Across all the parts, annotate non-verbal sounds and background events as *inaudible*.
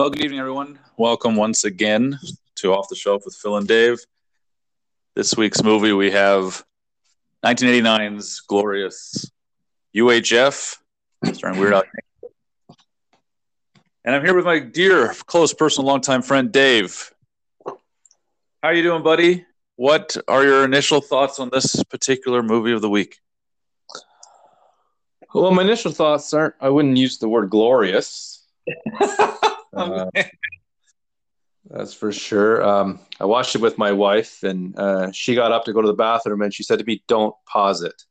Well, good evening, everyone. Welcome once again to Off the Shelf with Phil and Dave. This week's movie, we have 1989's glorious UHF, starring Weird Al. And I'm here with my dear, close, personal, longtime friend, Dave. How are you doing, buddy? What are your initial thoughts on this particular movie of the week? Well, my initial thoughts aren't, I wouldn't use the word glorious. *laughs* uh, that's for sure. Um, I watched it with my wife, and uh, she got up to go to the bathroom, and she said to me, "Don't pause it."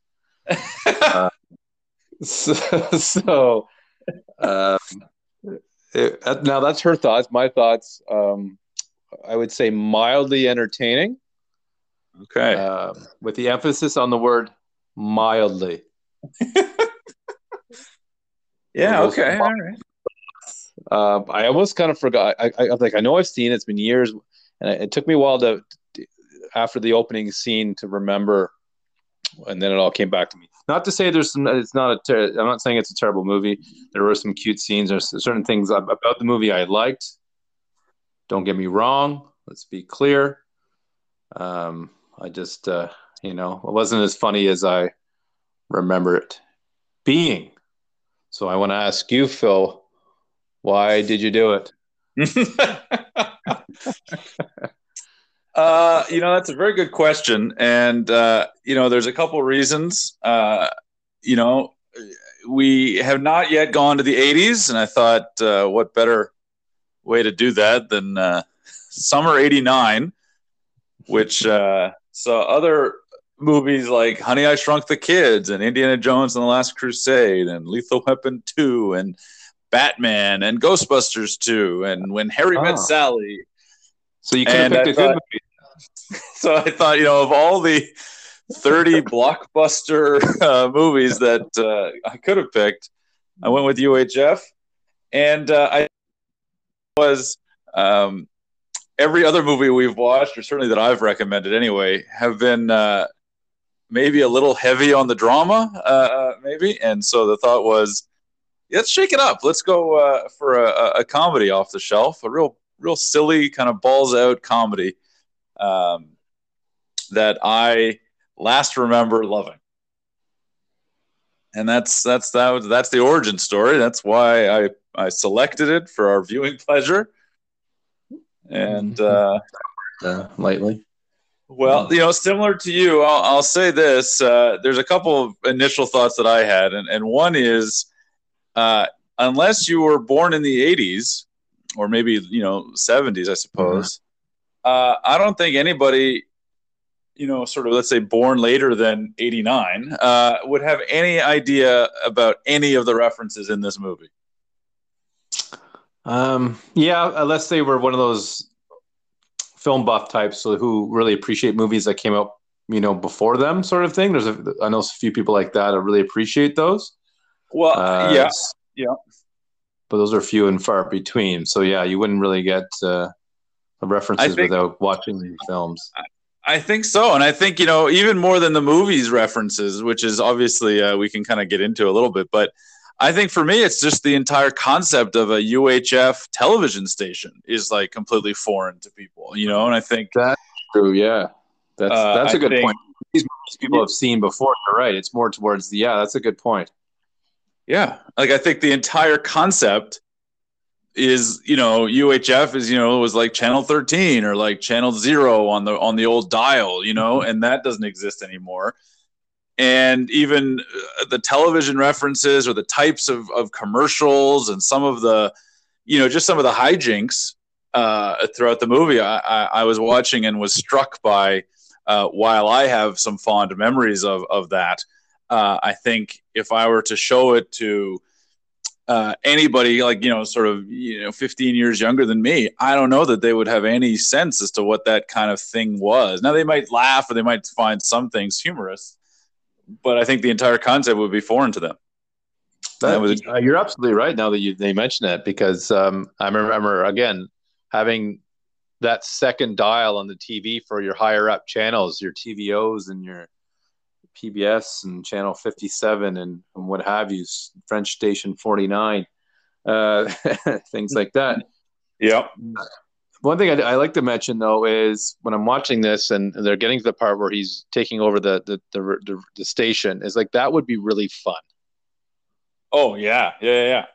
*laughs* uh, *laughs* so, so um, it, now that's her thoughts. My thoughts, um, I would say, mildly entertaining. Okay. Uh, with the emphasis on the word mildly. *laughs* yeah. Okay. All right. Uh, I almost kind of forgot. I, I like I know I've seen it. It's been years, and it, it took me a while to, after the opening scene to remember, and then it all came back to me. Not to say there's some. It's not a. Ter- I'm not saying it's a terrible movie. There were some cute scenes. There's certain things about the movie I liked. Don't get me wrong. Let's be clear. Um, I just, uh, you know, it wasn't as funny as I remember it being. So I want to ask you, Phil, why did you do it? *laughs* uh, you know, that's a very good question. And, uh, you know, there's a couple reasons. Uh, you know, we have not yet gone to the 80s. And I thought, uh, what better way to do that than uh, summer 89, which, uh, other movies like Honey, I Shrunk the Kids and Indiana Jones and the Last Crusade and Lethal Weapon 2 and Batman and Ghostbusters 2 and When Harry oh. Met Sally. So you could have picked I a thought, good movie. *laughs* So I thought, you know, of all the 30 *laughs* blockbuster uh, movies that uh, I could have picked, I went with UHF. And uh, I was um, every other movie we've watched, or certainly that I've recommended anyway, have been uh, maybe a little heavy on the drama, uh, uh, maybe. And so the thought was, let's shake it up. Let's go uh, for a, a, comedy off the shelf, a real, real silly kind of balls out comedy um, that I last remember loving. And that's that's that that's the origin story. That's why I I selected it for our viewing pleasure. And mm-hmm. uh, uh lightly. Well, you know, similar to you, I'll, I'll say this. Uh, there's a couple of initial thoughts that I had, and, and one is uh, unless you were born in the 80s or maybe, you know, 70s, I suppose, uh, I don't think anybody, you know, sort of, let's say, born later than 89 uh, would have any idea about any of the references in this movie. Um, yeah, let's say we're one of those film buff types who really appreciate movies that came out, you know, before them, sort of thing. There's a, I know a few people like that i really appreciate those. Well, uh, yeah, yeah, but those are few and far between. So yeah, you wouldn't really get uh, references think, without watching these films. I think so, and I think you know even more than the movies references, which is obviously uh, we can kind of get into a little bit, but I think for me, it's just the entire concept of a UHF television station is like completely foreign to people, you know. And I think that's true. Yeah, that's uh, that's a good think, point. These movies people have seen before. You're right. It's more towards the yeah. That's a good point. Yeah, like I think the entire concept is you know UHF is you know was like channel 13 or like channel 0 on the on the old dial you know and that doesn't exist anymore. And even uh, the television references or the types of, of commercials and some of the you know just some of the hijinks uh, throughout the movie I, I, I, was watching and was struck by uh, while i have some fond memories of, of that uh, i think if i were to show it to uh, anybody like you know sort of you know 15 years younger than me i don't know that they would have any sense as to what that kind of thing was now they might laugh or they might find some things humorous but I think the entire concept would be foreign to them. That, was, uh, you're absolutely right. Now that you they mention it, because um, I remember again having that second dial on the TV for your higher up channels, your TVOs and your PBS and channel 57 and, and what have you, French station 49, uh, *laughs* things like that. Yep. One thing I, I, like to mention though is when I'm watching this and they're getting to the part where he's taking over the the the, the, the station is like that would be really fun. Oh yeah, yeah, yeah.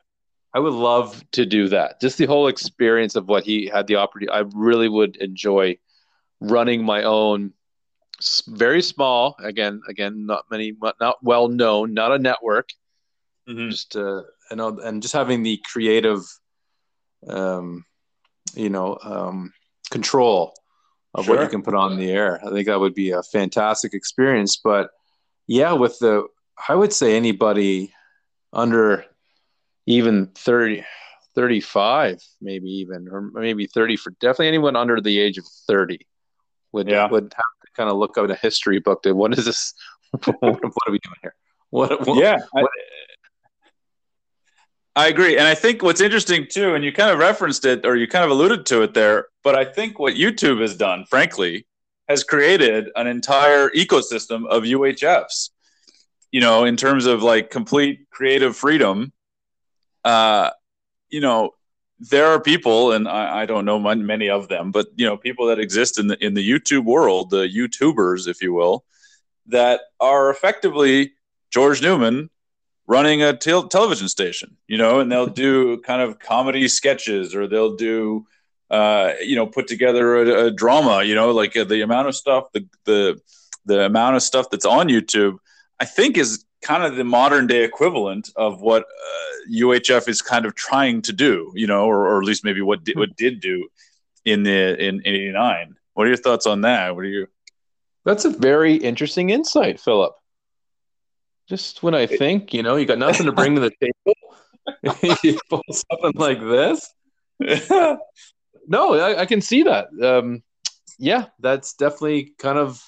I would love to do that. Just the whole experience of what he had the opportunity. I really would enjoy running my own, very small. Again, again, not many, not well known, not a network. Mm-hmm. Just uh, and and just having the creative, um, you know, um, control of sure. what you can put on the air. I think that would be a fantastic experience. But yeah, with the, I would say anybody under even 30, 35, maybe even, or maybe 30 for definitely anyone under the age of 30 would, yeah. would have to kind of look out a history book to what is this? *laughs* what, what, are we doing here? What, what yeah. What, I agree. And I think what's interesting too, and you kind of referenced it or you kind of alluded to it there, but I think what YouTube has done, frankly, has created an entire ecosystem of UHFs, you know, in terms of like complete creative freedom. Uh, you know, there are people, and I, I don't know many of them, but you know, people that exist in the in the YouTube world, the YouTubers, if you will, that are effectively George Newman running a te- television station, you know, and they'll do kind of comedy sketches or they'll do, uh, you know, put together a, a drama, you know, like uh, the amount of stuff, the, the, the amount of stuff that's on YouTube, I think is kind of the modern day equivalent of what uh, UHF is kind of trying to do, you know, or, or at least maybe what did, what did do in the in, in 89. What are your thoughts on that? What are you? That's a very interesting insight, Philip. Just when I think, you know, you got nothing to bring to the table, *laughs* you pull something like this. *laughs* no, I, I, can see that. Um, yeah, that's definitely kind of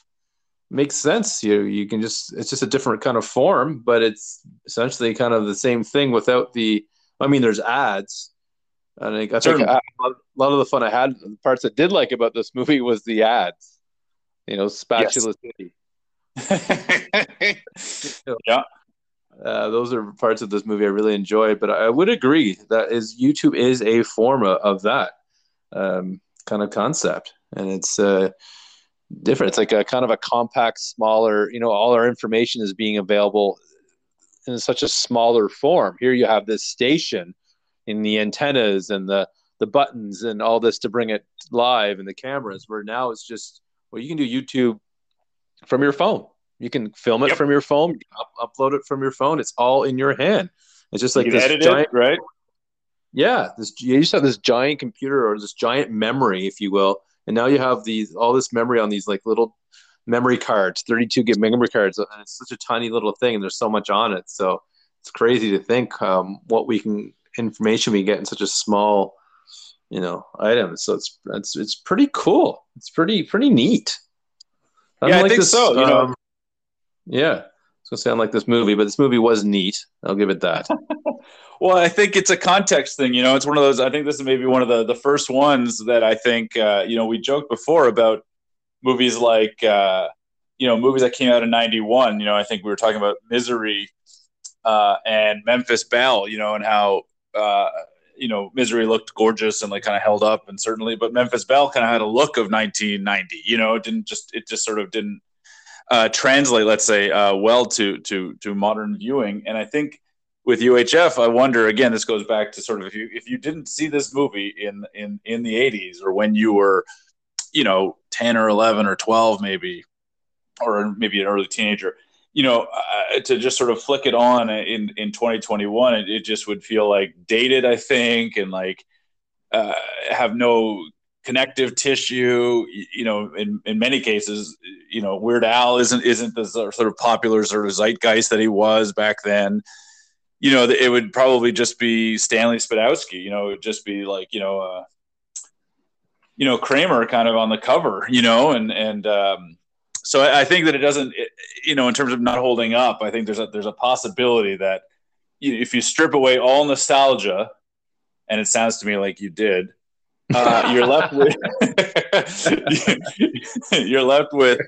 makes sense. You you can just it's just a different kind of form, but it's essentially kind of the same thing without the. I mean, there's ads. I think I think a lot of the fun I had, the parts I did like about this movie was the ads. You know, Spatula yes. City *laughs* yeah. Uh, those are parts of this movie I really enjoy, but I would agree that is YouTube is a form of, of that um, kind of concept, and it's uh, different. It's like a kind of a compact, smaller. You know, all our information is being available in such a smaller form. Here you have this station in the antennas and the the buttons and all this to bring it live and the cameras. Where now it's just well, you can do YouTube from your phone. You can film it yep. from your phone, up, upload it from your phone. It's all in your hand. It's just like you this giant, it, right? Yeah, this you just have this giant computer or this giant memory, if you will, and now you have these all this memory on these like little memory cards, 32 gig memory cards, and it's such a tiny little thing, and there's so much on it. So it's crazy to think um, what we can information we get in such a small, you know, item. So it's it's it's pretty cool. It's pretty pretty neat. I yeah, I think this, so. You um, know, yeah. It's gonna sound like this movie, but this movie was neat. I'll give it that. *laughs* well, I think it's a context thing. You know, it's one of those. I think this is maybe one of the the first ones that I think. Uh, you know, we joked before about movies like uh, you know movies that came out in '91. You know, I think we were talking about Misery uh, and Memphis Belle. You know, and how uh, you know Misery looked gorgeous and like kind of held up, and certainly, but Memphis Belle kind of had a look of 1990. You know, it didn't just it just sort of didn't uh, translate, let's say, uh, well to to to modern viewing. And I think with UHF, I wonder again. This goes back to sort of if you if you didn't see this movie in in in the 80s or when you were, you know, 10 or 11 or 12 maybe, or maybe an early teenager you know, uh, to just sort of flick it on in in 2021, it, it, just would feel like dated, I think, and like uh, have no connective tissue. You know, in in many cases, you know, Weird Al isn't isn't the sort of popular sort of zeitgeist that he was back then. You know, it would probably just be Stanley Spadowski. You know, it would just be like you know, uh, you know Kramer kind of on the cover. You know, and and um, so I, I think that it doesn't, it, you know, in terms of not holding up, I think there's a there's a possibility that you, if you strip away all nostalgia, and it sounds to me like you did, uh, you're left with *laughs* you're left with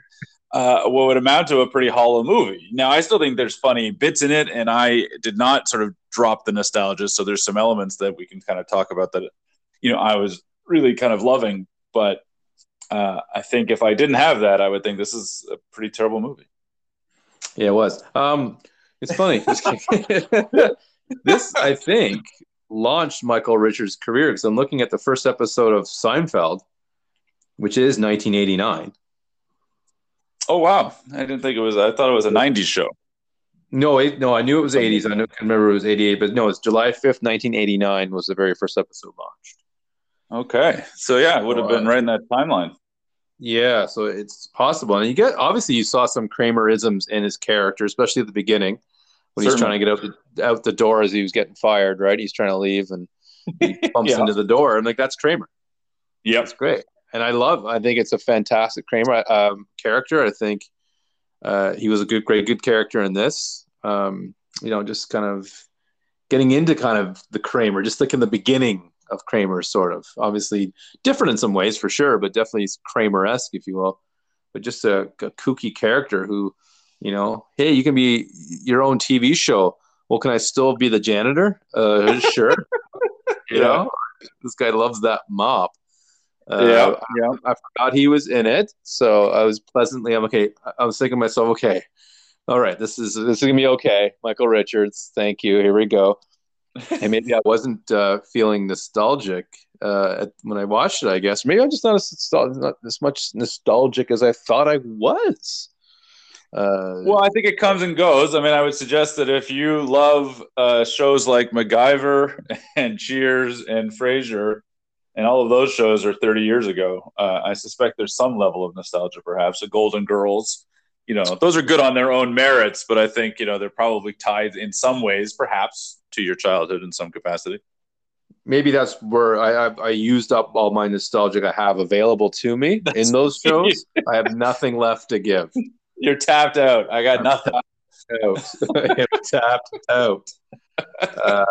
uh, what would amount to a pretty hollow movie. Now, I still think there's funny bits in it, and I did not sort of drop the nostalgia. So there's some elements that we can kind of talk about that you know, I was really kind of loving. But uh, I think if I didn't have that, I would think this is a pretty terrible movie. Yeah, it was. Um, it's funny. *laughs* *laughs* this, I think, launched Michael Richards' career because I'm looking at the first episode of Seinfeld, which is 1989. Oh wow! I didn't think it was. I thought it was a '90s show. No, it, no, I knew it was 80s. I, I remember it was 88, but no, it's July 5th, 1989 was the very first episode launched. Okay, so yeah, it would have been right in that timeline. Yeah, so it's possible, and you get obviously you saw some Kramerisms in his character, especially at the beginning when Certainly. he's trying to get out the out the door as he was getting fired. Right, he's trying to leave, and he *laughs* bumps yeah. into the door. I'm like, that's Kramer. Yeah, that's great, and I love. I think it's a fantastic Kramer um, character. I think uh, he was a good, great, good character in this. Um, you know, just kind of getting into kind of the Kramer, just like in the beginning of Kramer, sort of. Obviously, different in some ways for sure, but definitely Kramer esque, if you will. But just a, a, kooky character who, you know, hey, you can be your own TV show. Well, can I still be the janitor? Uh, sure. *laughs* you know, this guy loves that mop. Uh, yeah, yeah. I, I, forgot he was in it, so I was pleasantly. I'm okay. I was thinking to myself, okay, all right, this is this is gonna be okay. Michael Richards, thank you. Here we go and *laughs* maybe I wasn't uh, feeling nostalgic uh, when I watched it. I guess maybe I'm just not as not as much nostalgic as I thought I was. Uh, well, I think it comes and goes. I mean, I would suggest that if you love uh, shows like MacGyver *laughs* and Cheers and Frasier, and all of those shows are 30 years ago, uh, I suspect there's some level of nostalgia, perhaps. The Golden Girls, you know, those are good on their own merits, but I think you know they're probably tied in some ways, perhaps, to your childhood in some capacity. Maybe that's where I, I, I used up all my nostalgia I have available to me that's in those *laughs* shows. I have nothing left to give. *laughs* You're tapped out. I got I'm nothing. *laughs* Tapped out. tapped out. Uh,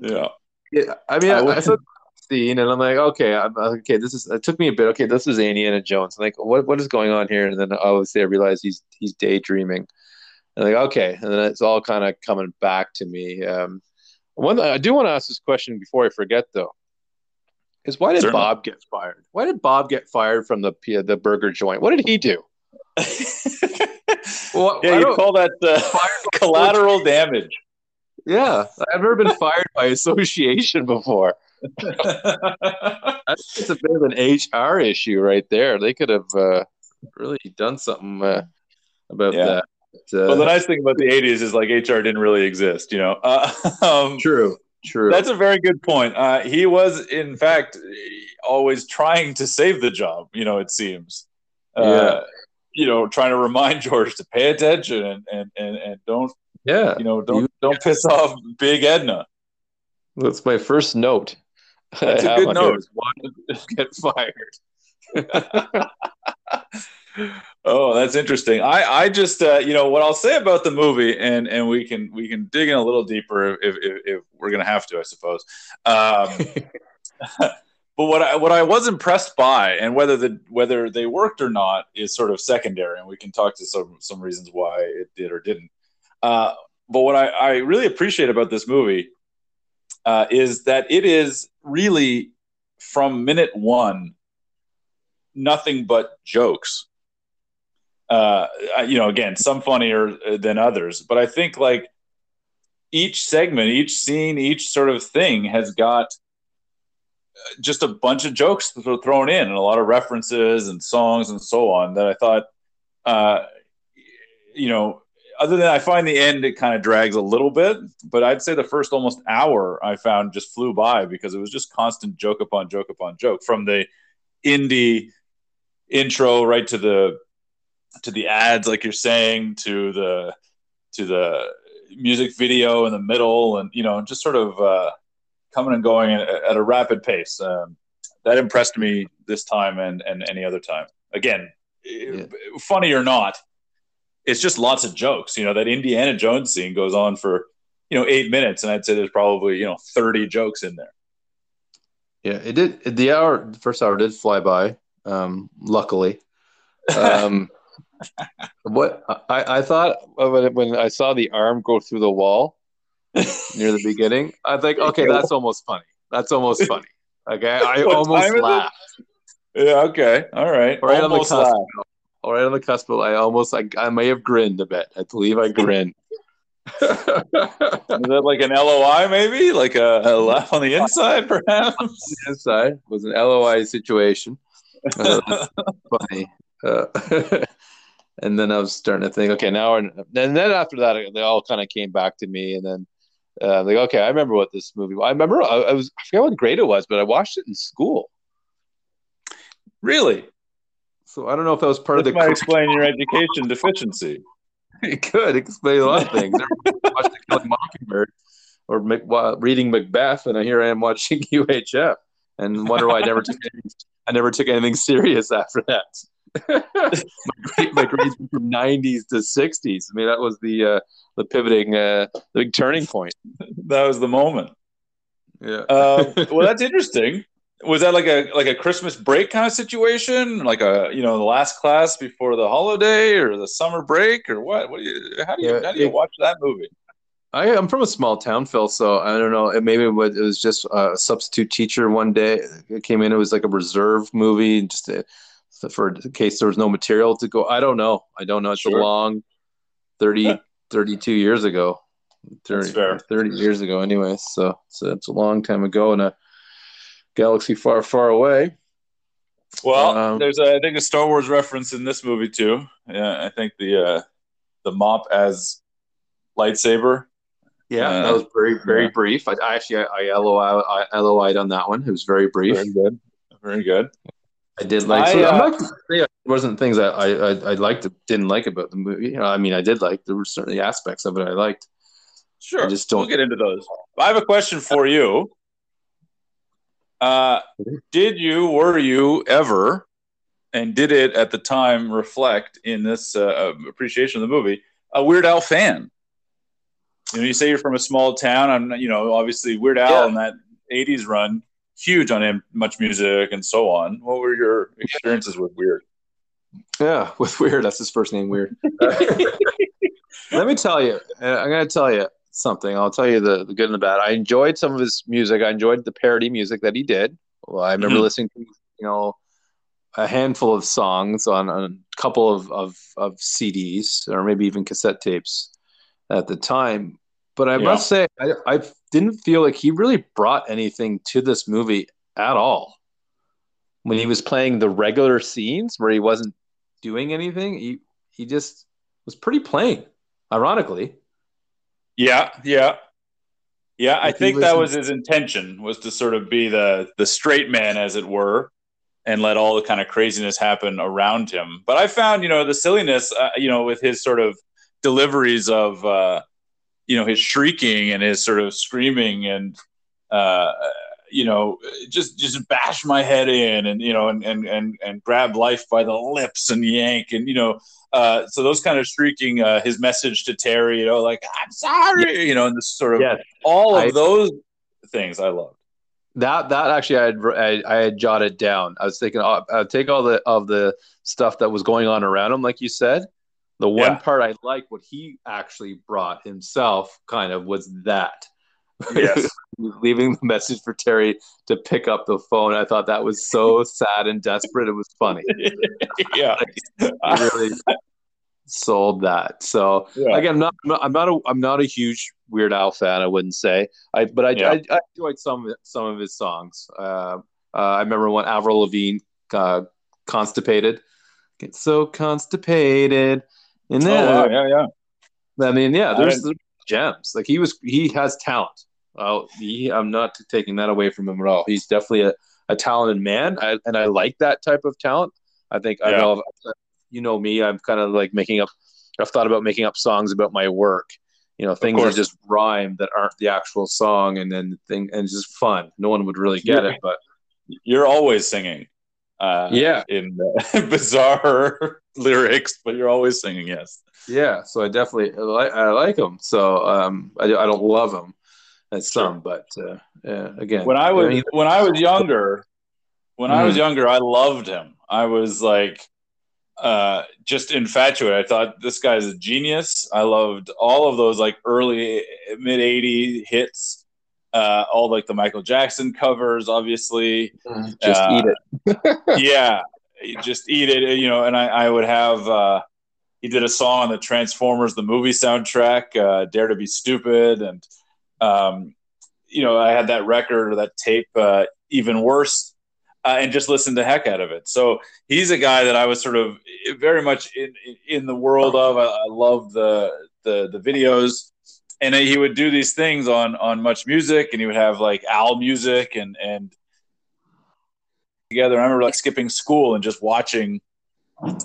yeah. yeah. I mean, I, I thought scene, and I'm like, okay, I'm okay. This is it took me a bit. Okay, this is Indiana Jones. I'm like, what what is going on here? And then obviously I realized he's he's daydreaming. And like, okay, and then it's all kind of coming back to me. Um, one, I do want to ask this question before I forget, though, is why did Certainly. Bob get fired? Why did Bob get fired from the the burger joint? What did he do? *laughs* well, yeah, you call that uh, collateral damage. Yeah, I've never been fired by association before. That's a bit of an HR issue right there. They could have uh, really done something uh, about yeah. that. Uh, well, the nice thing about the '80s is like HR didn't really exist, you know. Uh, *laughs* um, true, true. That's a very good point. Uh, he was, in fact, always trying to save the job. You know, it seems. Uh, yeah. You know, trying to remind *laughs* George to pay attention and and and, and don't. Yeah. You know, don't don't piss off Big Edna. That's my first note. That's a good note. *laughs* Get fired. *laughs* oh, that's interesting. I I just uh, you know what I'll say about the movie, and and we can we can dig in a little deeper if if, if we're gonna have to, I suppose. Um, *laughs* but what I what I was impressed by, and whether the whether they worked or not, is sort of secondary, and we can talk to some some reasons why it did or didn't. Uh, but what I, I really appreciate about this movie uh, is that it is really from minute one nothing but jokes. Uh, you know, again, some funnier than others, but I think like each segment, each scene, each sort of thing has got uh, just a bunch of jokes thrown in and a lot of references and songs and so on that I thought, uh, you know, other than I find the end, it kind of drags a little bit, but I'd say the first almost hour I found just flew by because it was just constant joke upon joke upon joke from the indie intro right to the to the ads, like you're saying, to the to the music video in the middle, and you know, just sort of uh, coming and going at, at a rapid pace. Um, that impressed me this time and and any other time. Again, yeah. funny or not, it's just lots of jokes. You know, that Indiana Jones scene goes on for, you know, eight minutes, and I'd say there's probably, you know, 30 jokes in there. Yeah, it did. The hour, the first hour did fly by, um, luckily. Um, *laughs* what I, I thought when, when I saw the arm go through the wall near the beginning, I think, *laughs* okay, that's almost funny. That's almost funny. Okay, I *laughs* almost laughed. Yeah. Okay. All right. Right almost on the cusp. All right on the cusp. I almost. I, I may have grinned a bit. I believe I grinned. *laughs* Is that like an LOI, maybe? Like a, a laugh on the inside, perhaps? On *laughs* the inside was an LOI situation. Uh, funny. Uh, *laughs* and then I was starting to think, okay, now, and then after that, they all kind of came back to me, and then uh, like, okay, I remember what this movie. Was. I remember I, I, was I forget what grade it was, but I watched it in school. Really? So I don't know if that was part this of the. Might explain your education deficiency. *laughs* It could explain a lot of things. watched the Killing Mockingbird or reading Macbeth, and here I am watching *laughs* UHF, and wonder why I never took anything, I never took anything serious after that. *laughs* my, my grades went from 90s to 60s. I mean, that was the uh, the pivoting, uh, the big turning point. that was the moment. Yeah. uh, well, that's interesting. Was that like a like a Christmas break kind of situation, like a you know the last class before the holiday or the summer break or what? What do you? How do you? Yeah, how do you it, watch that movie? I, am from a small town, Phil, so I don't know. It maybe it was just a substitute teacher one day. It came in. It was like a reserve movie, just uh, to, for in case there was no material to go. I don't know. I don't know. It's sure. a long 30, *laughs* 32 years ago. 30, 30 years ago, anyway. So, so it's a long time ago and a galaxy far, far away. Well, um, there's a, I think a Star Wars reference in this movie too. Yeah, I think the uh, the mop as lightsaber. Yeah, uh, that was very very yeah. brief. I, I actually I, I LOI I LOI'd on that one. It was very brief. Very good. Very good. I did like. I, so uh, I'm not say it wasn't things I, I I liked didn't like about the movie. You know, I mean, I did like. There were certainly aspects of it I liked. Sure, I just don't we'll get into those. I have a question for you. Uh, did you, were you ever, and did it at the time reflect in this uh, appreciation of the movie, a Weird Al fan? You know, you say you're from a small town. I'm, you know, obviously Weird Al yeah. in that '80s run, huge on him, Much Music and so on. What were your experiences with Weird? Yeah, with Weird. That's his first name, Weird. *laughs* Let me tell you, I'm going to tell you something. I'll tell you the, the good and the bad. I enjoyed some of his music. I enjoyed the parody music that he did. Well, I remember mm-hmm. listening to you know a handful of songs on, on a couple of, of, of CDs or maybe even cassette tapes at the time. But I yeah. must say, I, I didn't feel like he really brought anything to this movie at all. When he was playing the regular scenes where he wasn't doing anything, he he just was pretty plain, ironically. Yeah, yeah. Yeah, I think that was his intention was to sort of be the the straight man as it were and let all the kind of craziness happen around him. But I found, you know, the silliness, uh, you know, with his sort of deliveries of uh, you know, his shrieking and his sort of screaming and uh, you know, just just bash my head in and you know and and and and grab life by the lips and yank and you know uh, so those kind of shrieking uh, his message to Terry, you know, like I'm sorry, you know, and this sort of yes. all of I, those things I loved. That that actually I had I, I had jotted down. I was thinking I'll, uh, I'll, take all the of the stuff that was going on around him, like you said. The one yeah. part I like what he actually brought himself, kind of, was that. Yes. *laughs* leaving the message for Terry to pick up the phone. I thought that was so sad and desperate. It was funny. *laughs* yeah, *laughs* really sold that. So yeah. again, I'm not, I'm not, a, I'm not a huge Weird Al fan. I wouldn't say. I, but I, yeah. I, I, enjoyed some of some of his songs. Uh, uh, I remember when Avril Lavigne, uh, "Constipated," get so constipated, and then oh, wow. yeah, yeah. I mean, yeah, there's, there's gems. Like he was, he has talent. Uh, he, I'm not taking that away from him at all. He's definitely a, a talented man, I, and I like that type of talent. I think yeah. I know, you know me. I'm kind of like making up. I've thought about making up songs about my work. You know, things that just rhyme that aren't the actual song, and then thing and it's just fun. No one would really get you're, it, but you're always singing. Uh, yeah, in uh, *laughs* bizarre *laughs* lyrics, but you're always singing. Yes. Yeah, so I definitely I like I like them. So um, I, I don't love them at some, but uh, yeah, again, when I was when I was younger, when mm-hmm. I was mm-hmm. younger, I loved him. I was like uh, just infatuated. I thought this guy's a genius. I loved all of those like early mid '80 hits. uh, all like the Michael Jackson covers, obviously. Just Uh, eat it. *laughs* yeah, just eat it, you know. And I, I would have. Uh, he did a song on the Transformers the movie soundtrack, uh, "Dare to Be Stupid," and um, you know I had that record or that tape, uh, even worse, uh, and just listened the heck out of it. So he's a guy that I was sort of very much in in the world of. I, I love the the the videos and he would do these things on on Much Music and he would have like owl music and and together i remember like skipping school and just watching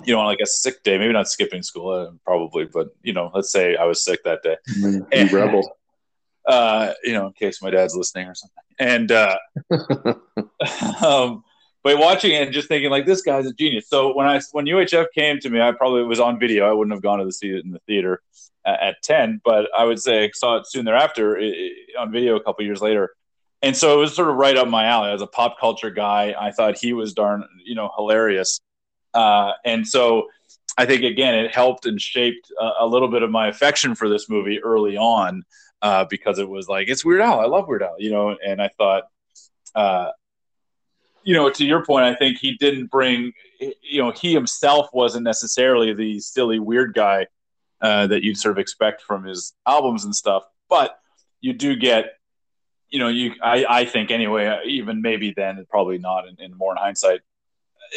you know on like a sick day maybe not skipping school uh, probably but you know let's say i was sick that day You rebel. Uh you know in case my dad's listening or something. And uh *laughs* um but watching it and just thinking like this guy's a genius. So when i when UHF came to me i probably was on video. I wouldn't have gone to the see it in the theater at, at 10 but i would say i saw it soon thereafter i i on video a couple years later. And so it was sort of right up my alley. As a pop culture guy. I thought he was darn you know hilarious. Uh, and so i think again it helped and shaped a, a little bit of my affection for this movie early on uh, because it was like it's Weird Al i love Weird Al you know and i thought uh, you know, to your point, I think he didn't bring, you know, he himself wasn't necessarily the silly, weird guy uh, that you'd sort of expect from his albums and stuff. But you do get, you know, you, I, I think anyway, even maybe then, probably not in, in more in hindsight,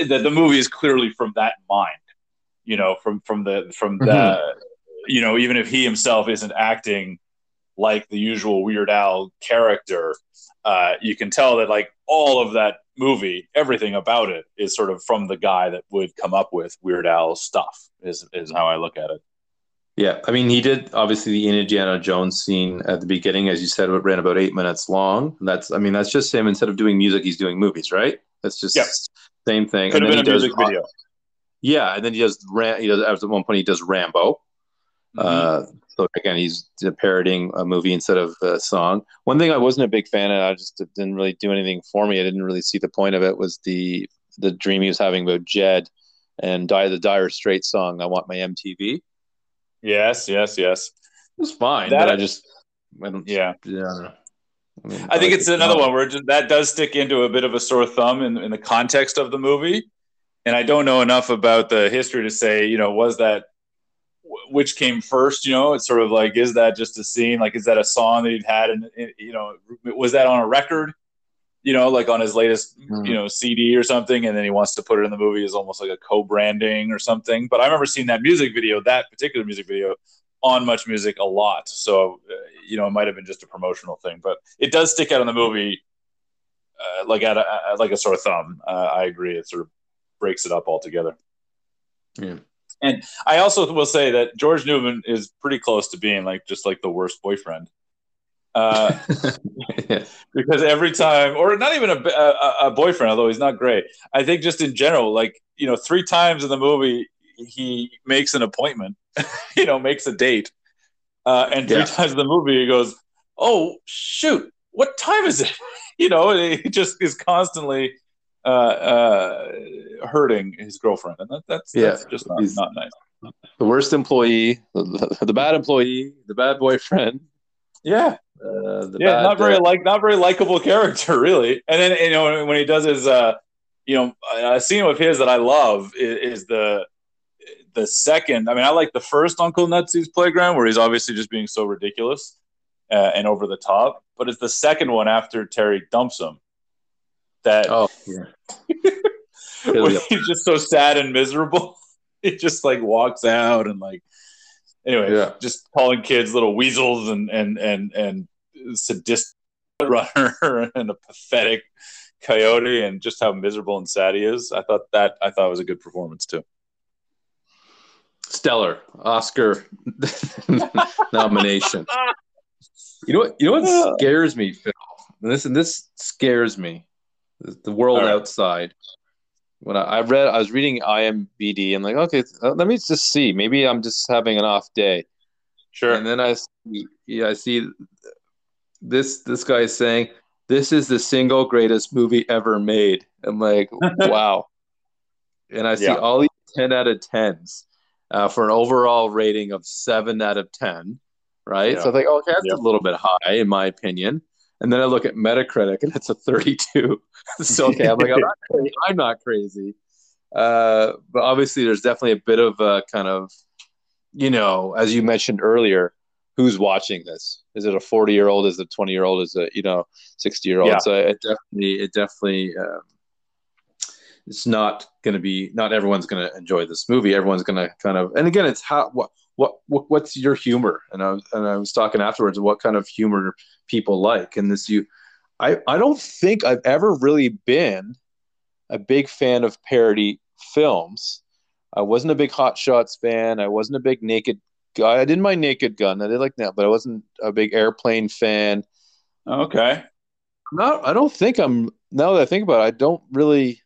that the movie is clearly from that mind, you know, from, from the, from the, Mhm. you know, even if he himself isn't acting like the usual Weird Al character, uh, you can tell that like all of that movie, everything about it is sort of from the guy that would come up with Weird Al stuff. Is is how I look at it. Yeah, I mean, he did obviously the Indiana Jones scene at the beginning, as you said, it ran about eight minutes long. That's, I mean, that's just him. Instead of doing music, he's doing movies, right? That's just same thing. Could have then been a does, music video. Yeah, and then he does. Ram, he does at one point he does Rambo. Mm-hmm. Uh, so again, he's parodying a movie instead of a song. One thing I wasn't a big fan of, I just didn't really do anything for me. I didn't really see the point of it. Was the the dream he was having about Jed and die the Dire Straits song. I want my MTV. It yes, yes, yes. was fine, That- but I just I don't. Yeah. Yeah. I. I, mean, I think like it's another one where just, that does stick into a bit of a sore thumb in, in the context of the movie. And I don't know enough about the history to say, you know, was that which came first? You know, it's sort of like, is that just a scene? Like, is that a song that he'd had? And, you know, was that on a record? You know, like on his latest, Mhm. you know, CD or something, and then he wants to put it in the movie as almost like a co-branding or something. But I remember seeing that music video, that particular music video, on Much Music a lot. So, uh, you know, it might have been just a promotional thing, but it does stick out in the movie, uh, like at a, like a sore thumb. Uh, I agree. It sort of breaks it up altogether. Yeah. And I also will say that George Newman is pretty close to being like just like the worst boyfriend. Uh, *laughs* yeah. because every time, or not even a, a, a boyfriend, although he's not great. I think just in general, like you know, three times in the movie, he makes an appointment, *laughs* you know, makes a date, uh, and three Yeah. times in the movie, he goes, "Oh shoot, what time is it?" *laughs* you know, he just is constantly uh, uh, hurting his girlfriend, and that, that's Yeah. that's just not, He's- not nice. The worst employee, the, the bad employee, the bad boyfriend, Yeah, uh, the yeah, bad, not very like not very likable character, *laughs* really. And then you know when he does his, uh, you know, a scene of his that I love is, is the the second. I mean, I like the first Uncle Nutsy's Playground where he's obviously just being so ridiculous uh, and over the top. But it's the second one after Terry dumps him that Oh, yeah. *laughs* he's just so sad and miserable. *laughs* he just like walks out and like anyway, Yeah. just calling kids little weasels and and and and sadistic runner *laughs* and a pathetic coyote and just how miserable and sad he is. I thought that I thought was a good performance too. stellar Oscar nomination. You know what? You know what scares me, Phil. And this and this scares me. The, world right. outside. When I, I read, I was reading IMBD. and like, okay, uh, let me just see. Maybe I'm just having an off day. Sure. And then I see, yeah, I see this this guy is saying this is the single greatest movie ever made. I'm like, *laughs* wow. And I see Yeah. all these 10 out of 10s uh, for an overall rating of 7 out of 10, right? Yeah. So I think, okay, that's Yeah. a little bit high in my opinion. And then I look at Metacritic and it's a 32. *laughs* so okay, I'm like, I'm not *laughs* crazy. I'm not crazy. Uh, but obviously, there's definitely a bit of a kind of, you know, as you mentioned earlier, who's watching this? Is it a 40 year old? Is it a 20 year old? Is it you know 60 year old? Yeah. So it definitely, it definitely, um, it's not going to be. Not everyone's going to enjoy this movie. Everyone's going to kind of, and again, it's how what what, what what's your humor? And I was, and I was talking afterwards, what kind of humor people like, and this you. I, I don't think I've ever really been a big fan of parody films. I wasn't a big Hot Shots fan. I wasn't a big Naked guy. I didn't mind Naked Gun. I did like that, but I wasn't a big Airplane fan. Okay. Not. I don't think I'm. Now that I think about it, I don't really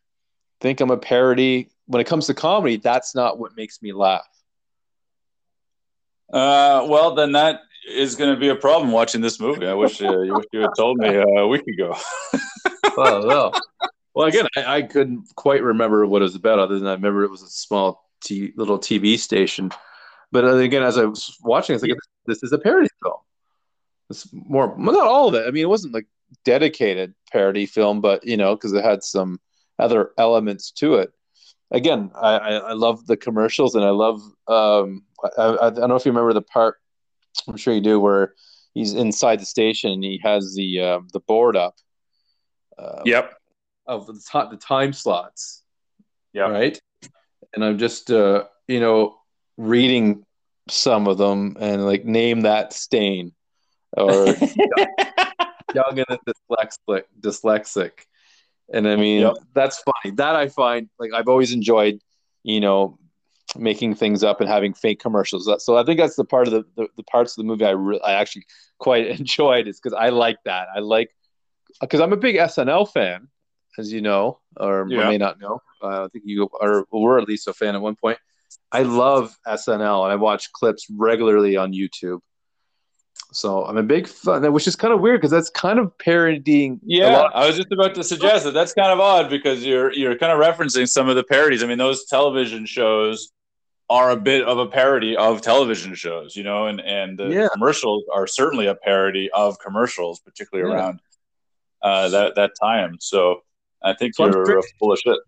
think I'm a parody. When it comes to comedy, that's not what makes me laugh. Uh, well, then that is going to be a problem watching this movie. I wish, uh, you, wish you had told me uh, a week ago. *laughs* well, well, well, again, I, I, couldn't quite remember what it was about, other than I remember it was a small t- little TV station. But uh, again, as I was watching, I was like, this is a parody film. It's more, well, not all of it. I mean, it wasn't like dedicated parody film, but you know, because it had some other elements to it. Again, I, I, I love the commercials, and I love. Um, I, I don't know if you remember the part. I'm sure you do, where he's inside the station and he has the uh, the board up. Uh, yep of the, t- the time slots. Yeah. Right. And I'm just, uh, you know, reading some of them and like name that stain or *laughs* young and dyslexic, dyslexic. And I mean, yep. that's funny. That I find like I've always enjoyed, you know, making things up and having fake commercials. So I think that's the part of the, the, the parts of the movie I re- I actually quite *laughs* enjoyed is because I like that. I like because I'm a big SNL fan, as you know, or yeah. may not know. Uh, I think you are were at least a fan at one point. I love SNL and I watch clips regularly on YouTube. So I'm a big fan, which is kind of weird because that's kind of parodying. Yeah, I was just about to suggest that that's kind of odd because you're you're kind of referencing some of the parodies. I mean, those television shows are a bit of a parody of television shows, you know, and and the yeah. commercials are certainly a parody of commercials, particularly yeah. around uh, that that time. So I think so you're full of shit.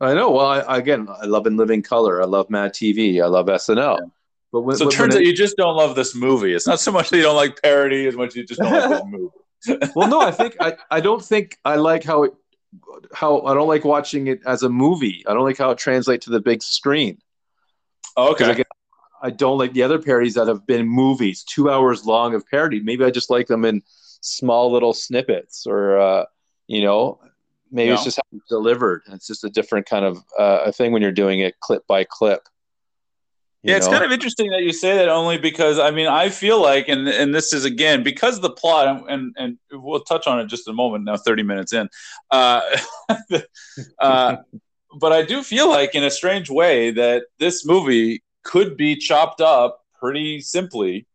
I know. Well, I, again, I love In Living Color. I love Mad TV. I love SNL. Yeah. But when, so it turns out it, you just don't love this movie. It's not so much that you don't like parody as much as you just don't like this *laughs* movie. well, no, I think I, I don't think I like how it how I don't like watching it as a movie. I don't like how it translates to the big screen. Okay. Again, I don't like the other parodies that have been movies, two hours long of parody. Maybe I just like them in small little snippets, or uh, you know, maybe it's just how it's delivered. It's just a different kind of uh, a thing when you're doing it clip by clip. Yeah, it's know? kind of interesting that you say that only because I mean I feel like and and this is again because the plot and and we'll touch on it just a moment now 30 minutes in. Uh, *laughs* uh, but I do feel like in a strange way that this movie could be chopped up pretty simply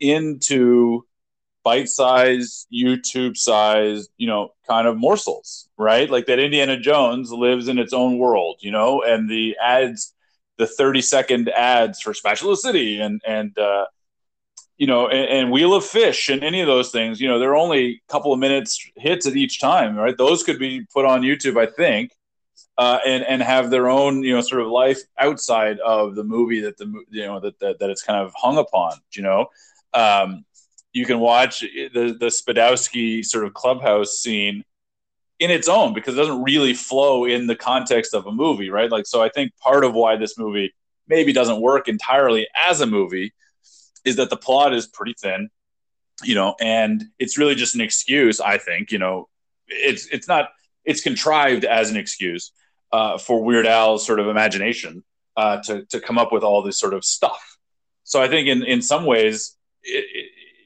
into bite size, YouTube size, you know, kind of morsels, right? Like that Indiana Jones lives in its own world, you know, and the ads, the 30 second ads for Spatula City and, and, uh, you know, and, and, Wheel of Fish and any of those things, you know, they're only a couple of minutes hits at each time, right? Those could be put on YouTube, I think, uh, and and have their own, you know, sort of life outside of the movie that the you know that that, that it's kind of hung upon, you know. Um, you can watch the the Spadowski sort of clubhouse scene in its own because it doesn't really flow in the context of a movie, right? Like, so I think part of why this movie maybe doesn't work entirely as a movie is that the plot is pretty thin, you know, and it's really just an excuse. I think, you know, it's it's not it's contrived as an excuse uh, for Weird Al's sort of imagination uh, to to come up with all this sort of stuff. So I think in in some ways.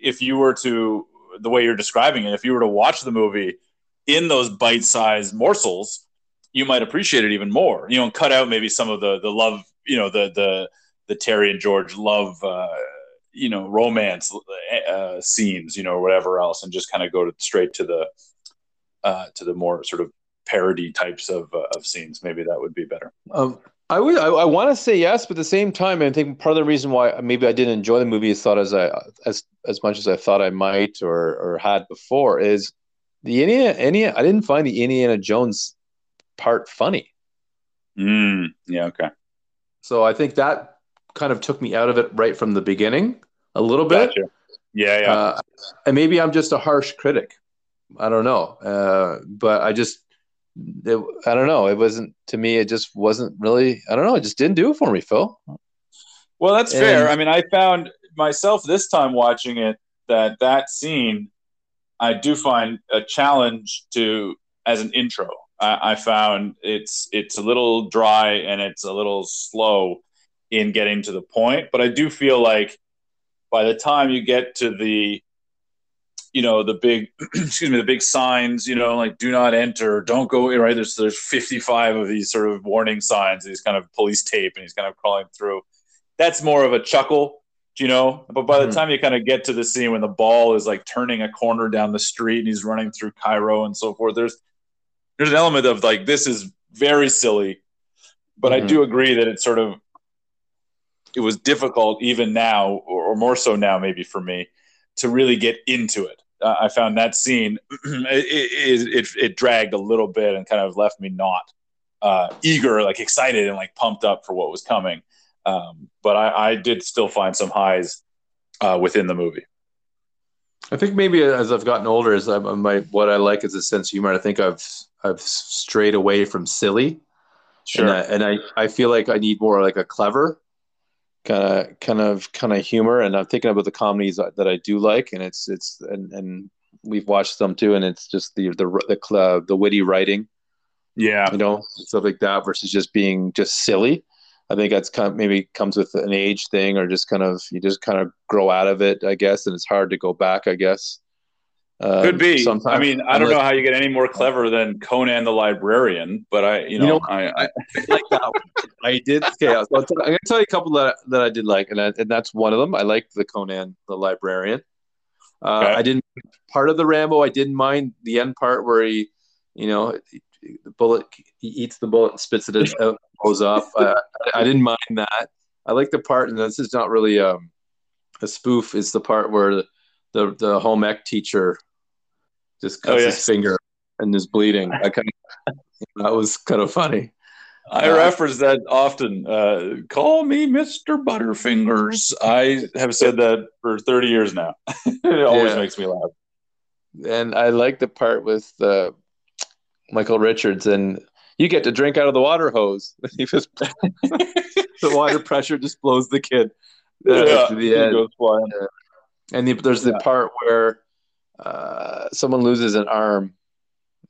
If you were to the way you're describing it, if you were to watch the movie in those bite-sized morsels, you might appreciate it even more. You know, and cut out maybe some of the the love, you know, the the the Terry and George love, uh, you know, romance uh, scenes, you know, or whatever else, and just kind of go to, straight to the uh, to the more sort of parody types of uh, of scenes. Maybe that would be better. Um, I would. I, I want to say yes, but at the same time, I think part of the reason why maybe I didn't enjoy the movie as thought as I as as much as I thought I might or or had before is the Indiana. Indiana I didn't find the Indiana Jones part funny. Mm, yeah. Okay. So I think that kind of took me out of it right from the beginning a little bit. Gotcha. Yeah. Yeah. Uh, and maybe I'm just a harsh critic. I don't know. Uh, but I just it, I don't know. It wasn't to me. It just wasn't really. I don't know. It just didn't do it for me, Phil. Well, that's and, fair. I mean, I found myself this time watching it that that scene I do find a challenge to as an intro. I, I found it's it's a little dry and it's a little slow in getting to the point, but I do feel like by the time you get to the you know the big *clears throat* excuse me the big signs you know like do not enter don't go right? There's there's 55 of these sort of warning signs these kind of police tape and he's kind of crawling through. That's more of a chuckle you know? But by the mm-hmm. time you kind of get to the scene when the ball is like turning a corner down the street and he's running through cairo and so forth there's there's an element of like this is very silly. But mm-hmm. i do agree that it's sort of it was difficult even now or, or more so now maybe for me to really get into it uh, I found that scene *clears throat* it, it, it, dragged a little bit and kind of left me not uh, eager, like excited and like pumped up for what was coming. Um, but I, I, did still find some highs uh, within the movie. I think maybe as I've gotten older, as I, my what I like is a sense of humor. I think I've I've strayed away from silly, sure. and I, and I, I feel like I need more like a clever kind of kind of kind of humor and i'm thinking about the comedies that i do like and it's it's and, and we've watched them too and it's just the the the, uh, the witty writing. Yeah. You know stuff like that versus just being just silly. I think that's kind of maybe comes with an age thing or just kind of you just kind of grow out of it i guess and it's hard to go back i guess um, Could be. Sometimes, I mean, I don't know how you get any more clever than Conan the Librarian, but I, you know, you know I, I, I, like that. One. *laughs* I did. Okay, I'm going to tell you a couple that that I did like, and I, and that's one of them. I liked the Conan the Librarian. Uh, okay. I didn't part of the Rambo. I didn't mind the end part where he, you know, the bullet he eats the bullet and spits it out, *laughs* goes off. Uh, I didn't mind that. I like the part, and this is not really um, a spoof. Is the part where the the, the home ec teacher just oh, cuts oh, his finger and is bleeding. *laughs* I kind of that was kind of funny. I uh, reference that often. Uh, call me Mr. Butterfingers. I have said that for 30 years now. *laughs* it always yeah. makes me laugh. And I like the part with uh, Michael Richards and you get to drink out of the water hose. *laughs* he just the water pressure just blows the kid. Yeah, to the end. And the, there's the yeah. part where uh, someone loses an arm,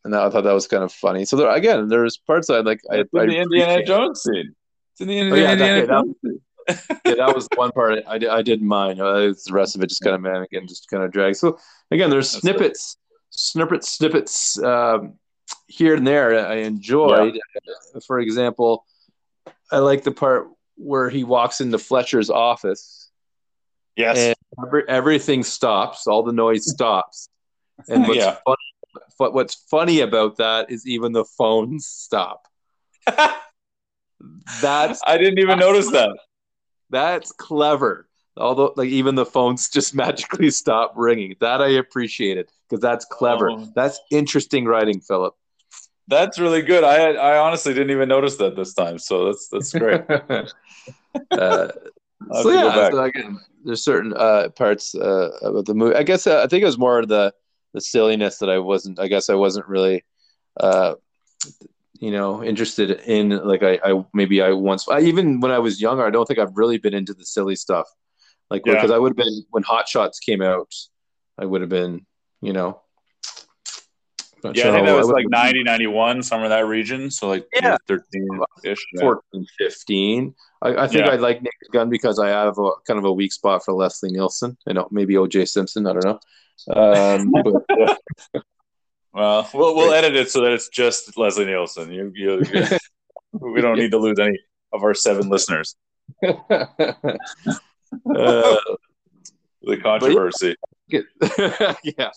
and I thought that was kind of funny. So there, again, there's parts I like. I, I the Indiana Jones scene. It's in the Indiana, oh, yeah, Indiana that, Jones scene. *laughs* yeah, that was one part I, I, I didn't mind. Uh, the rest of it just kind of man again, just kind of drag. So again, there's snippets, snippets, snippets um, here and there. I enjoyed. Yeah. For example, I like the part where he walks into Fletcher's office Yes. Every, everything stops. All the noise *laughs* stops. And what's, yeah. funny, what's funny about that is even the phones stop. *laughs* That's I didn't even notice that. That's clever. Although, like even the phones just *laughs* magically stop ringing. That I appreciated because that's clever. Oh. That's interesting writing, Philip. That's really good. I I honestly didn't even notice that this time. So that's that's great. uh, so yeah, so again, there's certain uh, parts uh, of the movie. I guess uh, I think it was more the the silliness that I wasn't. I guess I wasn't really, uh, you know, interested in. Like I, I maybe I once. I, even when I was younger, I don't think I've really been into the silly stuff. Like because yeah. I would have been when Hot Shots came out, I would have been, you know. Yeah, sure I think that was like 90, 91, somewhere in that region. So like yeah. 13 ish. 14, 15. I, I think yeah. I like Naked Gun because I have a kind of a weak spot for Leslie Nielsen. You know, maybe OJ Simpson. I don't know. Um, *laughs* but, yeah. Well, we'll we'll edit it so that it's just Leslie Nielsen. You, you, you *laughs* we don't need to lose any of our seven listeners. *laughs* uh, the controversy. Yeah.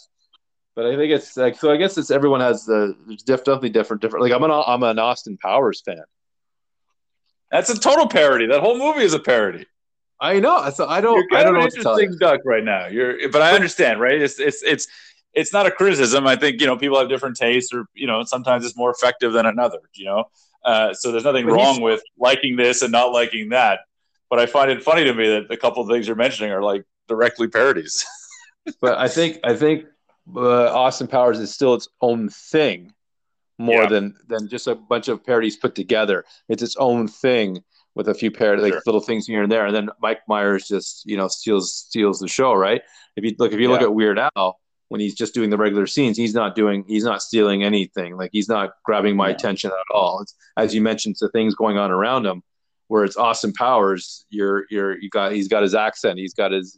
But I think it's like so. I guess it's everyone has the definitely different different. Like I'm an I'm an Austin Powers fan. That's a total parody. That whole movie is a parody. I know. So I don't. I don't know an what to tell interesting duck right now. You're, but I understand, right? It's it's it's it's not a criticism. I think you know people have different tastes, or you know sometimes it's more effective than another. You know, uh, so there's nothing But wrong with liking this and not liking that. But I find it funny to me that a couple of things you're mentioning are like directly parodies. *laughs* But I think I think uh, Austin Powers is still its own thing, more Yeah. than than just a bunch of parodies put together. It's its own thing with a few parody like Sure. little things here and there, and then Mike Myers just you know steals steals the show, right? If you look if you look at Weird Al when he's just doing the regular scenes, he's not doing he's not stealing anything. Like he's not grabbing my Yeah. attention at all. It's as you mentioned, the things going on around him. Where it's Austin Powers, you're you're you got he's got his accent, he's got his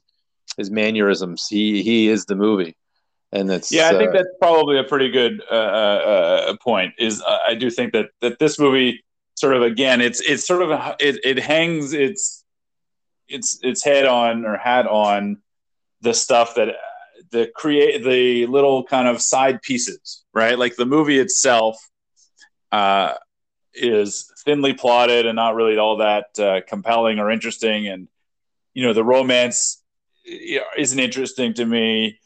his mannerisms. He he is the movie, and it's Yeah, I think uh, that's probably a pretty good uh, uh, uh, point. Is uh, I do think that that this movie sort of again, it's it's sort of a, it it hangs its its its head on or hat on the stuff that the create the little kind of side pieces, right? Like the movie itself uh, is thinly plotted and not really all that uh, compelling or interesting, and you know the romance isn't interesting to me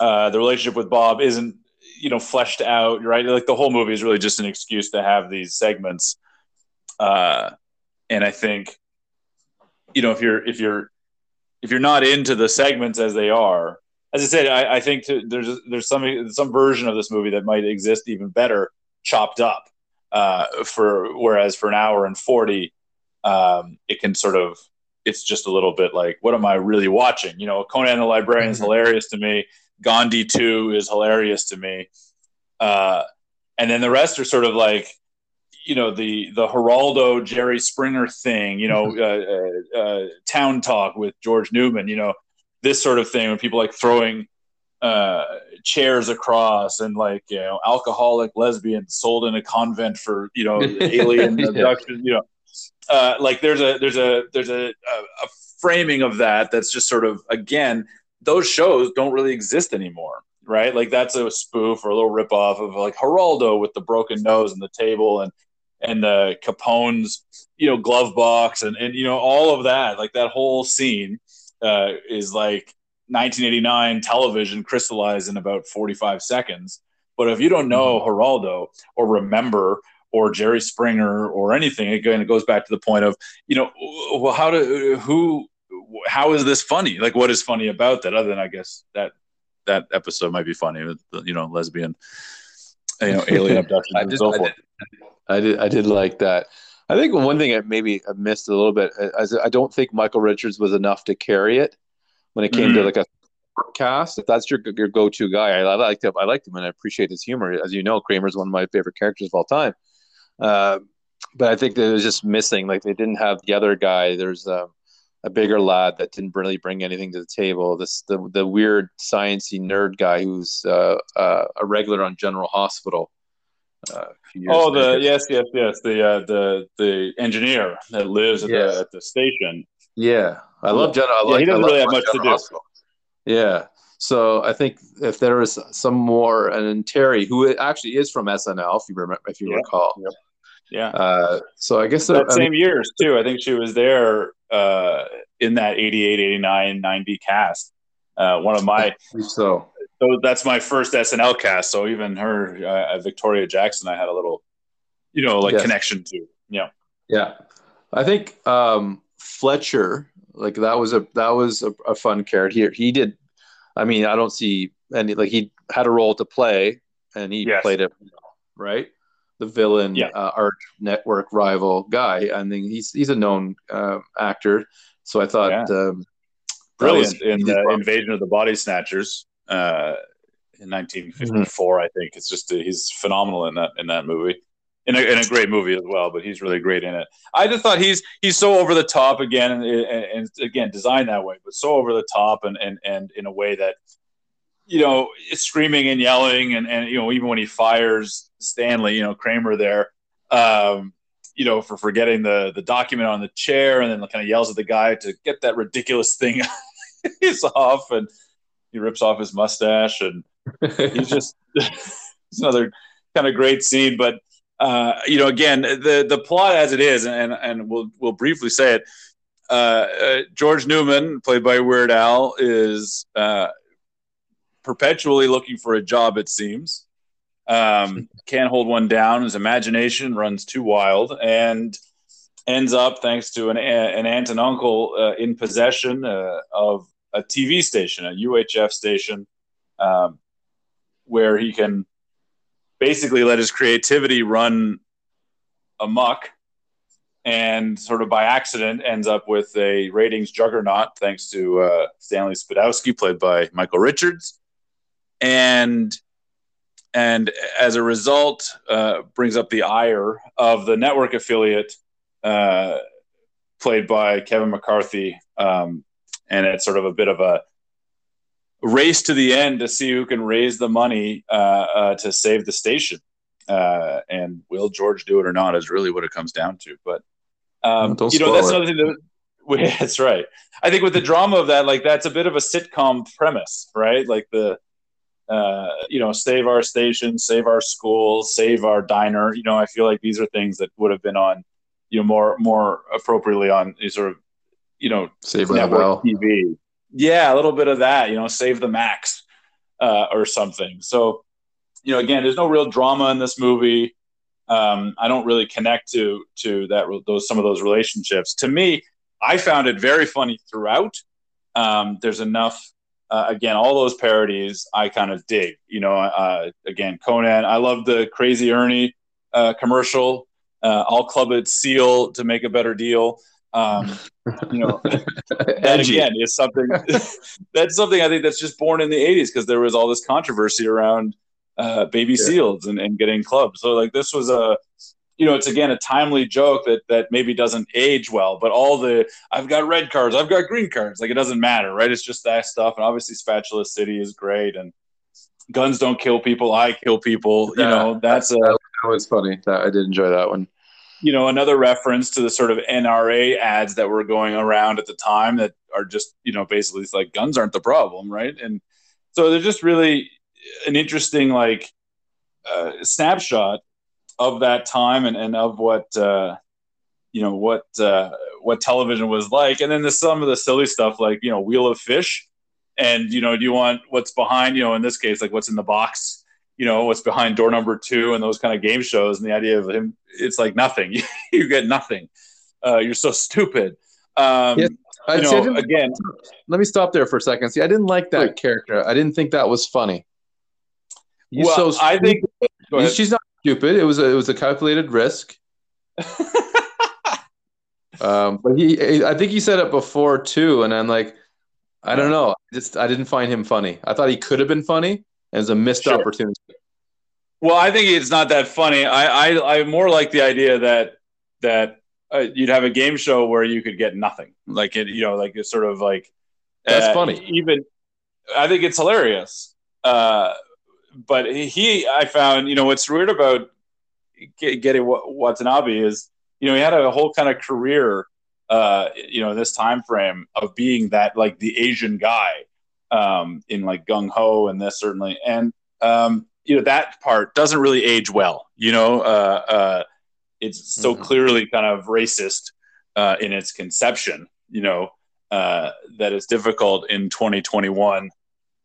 uh, the relationship with Bob isn't you know fleshed out right? Like the whole movie is really just an excuse to have these segments. Uh, and I think you know if you're if you're if you're not into the segments as they are as I said I, I think to, there's there's some some version of this movie that might exist even better chopped up uh, for whereas for an hour and 40 um, it can sort of it's just a little bit like what am I really watching? You know Conan the Librarian is Mhm. hilarious to me Gandhi 2 is hilarious to me. Uh, and then the rest are sort of like, you know, the the Geraldo Jerry Springer thing, you know, uh, uh, uh, Town Talk with George Newman, you know, this sort of thing when people like throwing uh, chairs across and like, you know, alcoholic lesbians sold in a convent for, you know, *laughs* alien abduction, you know, uh, like there's a there's a there's a, a, a framing of that that's just sort of again those shows don't really exist anymore right? Like that's a spoof or a little ripoff of like Geraldo with the broken nose and the table and and the Capone's you know glove box and and you know all of that. Like that whole scene uh, is like 1989 television crystallized in about 45 seconds. But if you don't know Geraldo or remember or Jerry Springer or anything. Again, it goes back to the point of, you know, well, how do who, how is this funny? Like, what is funny about that? Other than I guess that that episode might be funny with the, you know lesbian, you know, alien *laughs* abduction. I did, so I did, I did, I did like that. I think one thing I maybe I missed a little bit is I don't think Michael Richards was enough to carry it when it came to Mhm. like a cast. If that's your your go to guy, I, I liked him. I liked him and I appreciate his humor. As you know, Kramer's one of my favorite characters of all time. Uh, but I think that it was just missing. Like they didn't have the other guy. There's um, a bigger lad that didn't really bring anything to the table. This the the weird sciencey nerd guy who's uh, uh, a regular on General Hospital. Uh, a few years Oh, the later. yes, yes, yes, the uh, the the engineer that lives at Yes. the at the station. Yeah, I love General. I Yeah, like, he doesn't I really have much to do. Hospital. Yeah, so I think if there is some more, and then Teri, who actually is from SNL, if you remember, if you Yeah. recall. Yep. Yeah, Uh, so I guess that I same mean, years too. I think she was there uh, in that 88, 89, 90 cast. Uh, one of my so. so that's my first SNL cast. So even her, uh, Victoria Jackson, I had a little, you know, like Yes. connection to. Yeah, Yeah, I think um, Fletcher, like that was a that was a, a fun character. He he did. I mean, I don't see any like he had a role to play, and he Yes. played it right. The villain, Yeah. uh, arch network rival guy. I think he's he's a known uh, actor. So I thought, Yeah. um, brilliant in the. Invasion of the Body Snatchers uh, in 1954. I think it's just he's phenomenal in that in that movie. In a, in a great movie as well, but he's really great in it. I just thought he's he's so over the top again, and, and, and again designed that way, but so over the top, and and and in a way that you know, screaming and yelling, and and you know, even when he fires Stanley, you know, Kramer there, um, you know, for forgetting the the document on the chair, and then kind of yells at the guy to get that ridiculous thing *laughs* he's off, and he rips off his mustache, and he's *laughs* just *laughs* it's another kind of great scene. But uh, you know, again, the the plot as it is, and and we'll we'll briefly say it. Uh, uh, George Newman, played by Weird Al, is uh, perpetually looking for a job. It seems um, *laughs* can't hold one down. His imagination runs too wild, and ends up, thanks to an, an aunt and uncle, uh, in possession uh, of a TV station, a UHF station, um, where he can basically let his creativity run amok and sort of by accident ends up with a ratings juggernaut thanks to uh, Stanley Spadowski, played by Michael Richards, and and as a result, uh, brings up the ire of the network affiliate, uh, played by Kevin McCarthy, um, and it's sort of a bit of a race to the end to see who can raise the money uh, uh, to save the station. Uh, and will George do it or not is really what it comes down to. But um, you know, that's it. another thing that. *laughs* That's right. I think with the drama of that, like that's a bit of a sitcom premise, right? Like the, uh, you know, save our station, save our school, save our diner. You know, I feel like these are things that would have been on, you know, more more appropriately on sort of, you know, save network TV yeah, a little bit of that, you know, save the max uh, or something. So, you know, again, there's no real drama in this movie. Um, I don't really connect to to that those some of those relationships. To me, I found it very funny throughout. Um, there's enough. Uh, again, all those parodies I kind of dig. You know, uh, again, Conan. I love the Crazy Ernie uh, commercial. Uh, I'll club it seal to make a better deal. Um, you know, *laughs* that again is something *laughs* that's something I think that's just born in the '80s because there was all this controversy around uh, baby yeah. seals and, and getting clubs. So like this was a you know, it's again a timely joke that that maybe doesn't age well, but all the I've got red cards, I've got green cards, like it doesn't matter, right? It's just that stuff. And obviously Spatula City is great and guns don't kill people, I kill people. Yeah, you know, that's a that was funny. That I did enjoy that one you know, another reference to the sort of NRA ads that were going around at the time that are just, you know, basically it's like guns aren't the problem, right? And so they're just really an interesting like uh, snapshot of that time and, and of what uh, you know what uh, what television was like, and then there's some of the silly stuff like you know Wheel of Fish, and you know do you want what's behind you know in this case like what's in the box you know what's behind door number two and those kind of game shows and the idea of him it's like nothing. *laughs* You get nothing. Uh, you're so stupid. Um, you know, again let me stop there for a second. See i didn't like that character. I didn't think that was funny. Well, so i think she's not stupid it was a, it was a calculated risk *laughs* um, but he i think he said it before too and i'm like i don't know just i didn't find him funny i thought he could have been funny as a missed sure. opportunity. Well, I think it's not that funny. I I, I more like the idea that that uh, you'd have a game show where you could get nothing, like it, you know, like it's sort of like that's uh, funny. Even I think it's hilarious. Uh, but he, I found, you know, what's weird about Gedde Watanabe is, you know, he had a whole kind of career, uh, you know, this time frame of being that like the Asian guy um, in like Gung Ho and this certainly, and um, you know that part doesn't really age well. You know, uh, uh, it's so mm-hmm. clearly kind of racist uh, in its conception. You know uh, that it's difficult in 2021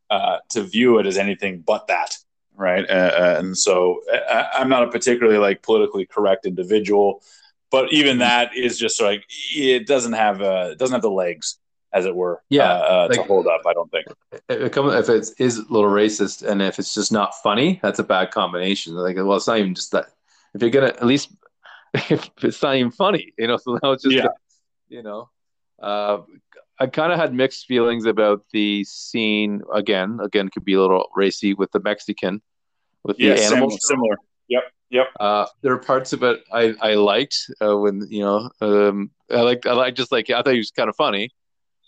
uh, to view it as anything but that, right? Uh, and so I, I'm not a particularly like politically correct individual, but even mm-hmm. that is just like it doesn't have uh, it doesn't have the legs as it were, yeah, uh, uh, like, to hold up. I don't think. If it is a little racist and if it's just not funny, that's a bad combination. Like, well, it's not even just that. If you're gonna at least, *laughs* if it's not even funny, you know. So now it's just, yeah. you know, uh, I kind of had mixed feelings about the scene. Again, again, could be a little racy with the Mexican, with the yeah, animals. Similar. Yep. Yep. Uh, there are parts of it I, I liked uh, when you know um, I like I like just like I thought he was kind of funny,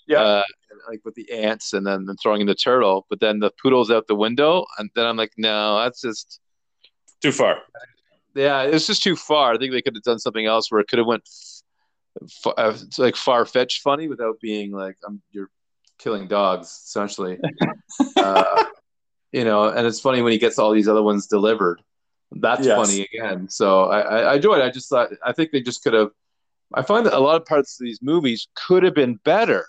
yeah. Uh, like with the ants and then throwing in the turtle, but then the poodle's out the window, and then I'm like, no, that's just too far. Yeah, it's just too far. I think they could have done something else where it could have went uh, like far fetched funny without being like, I'm you're killing dogs essentially. *laughs* uh, you know, and it's funny when he gets all these other ones delivered. That's yes. funny again. So I, I, I enjoyed it. I just thought I think they just could have. I find that a lot of parts of these movies could have been better,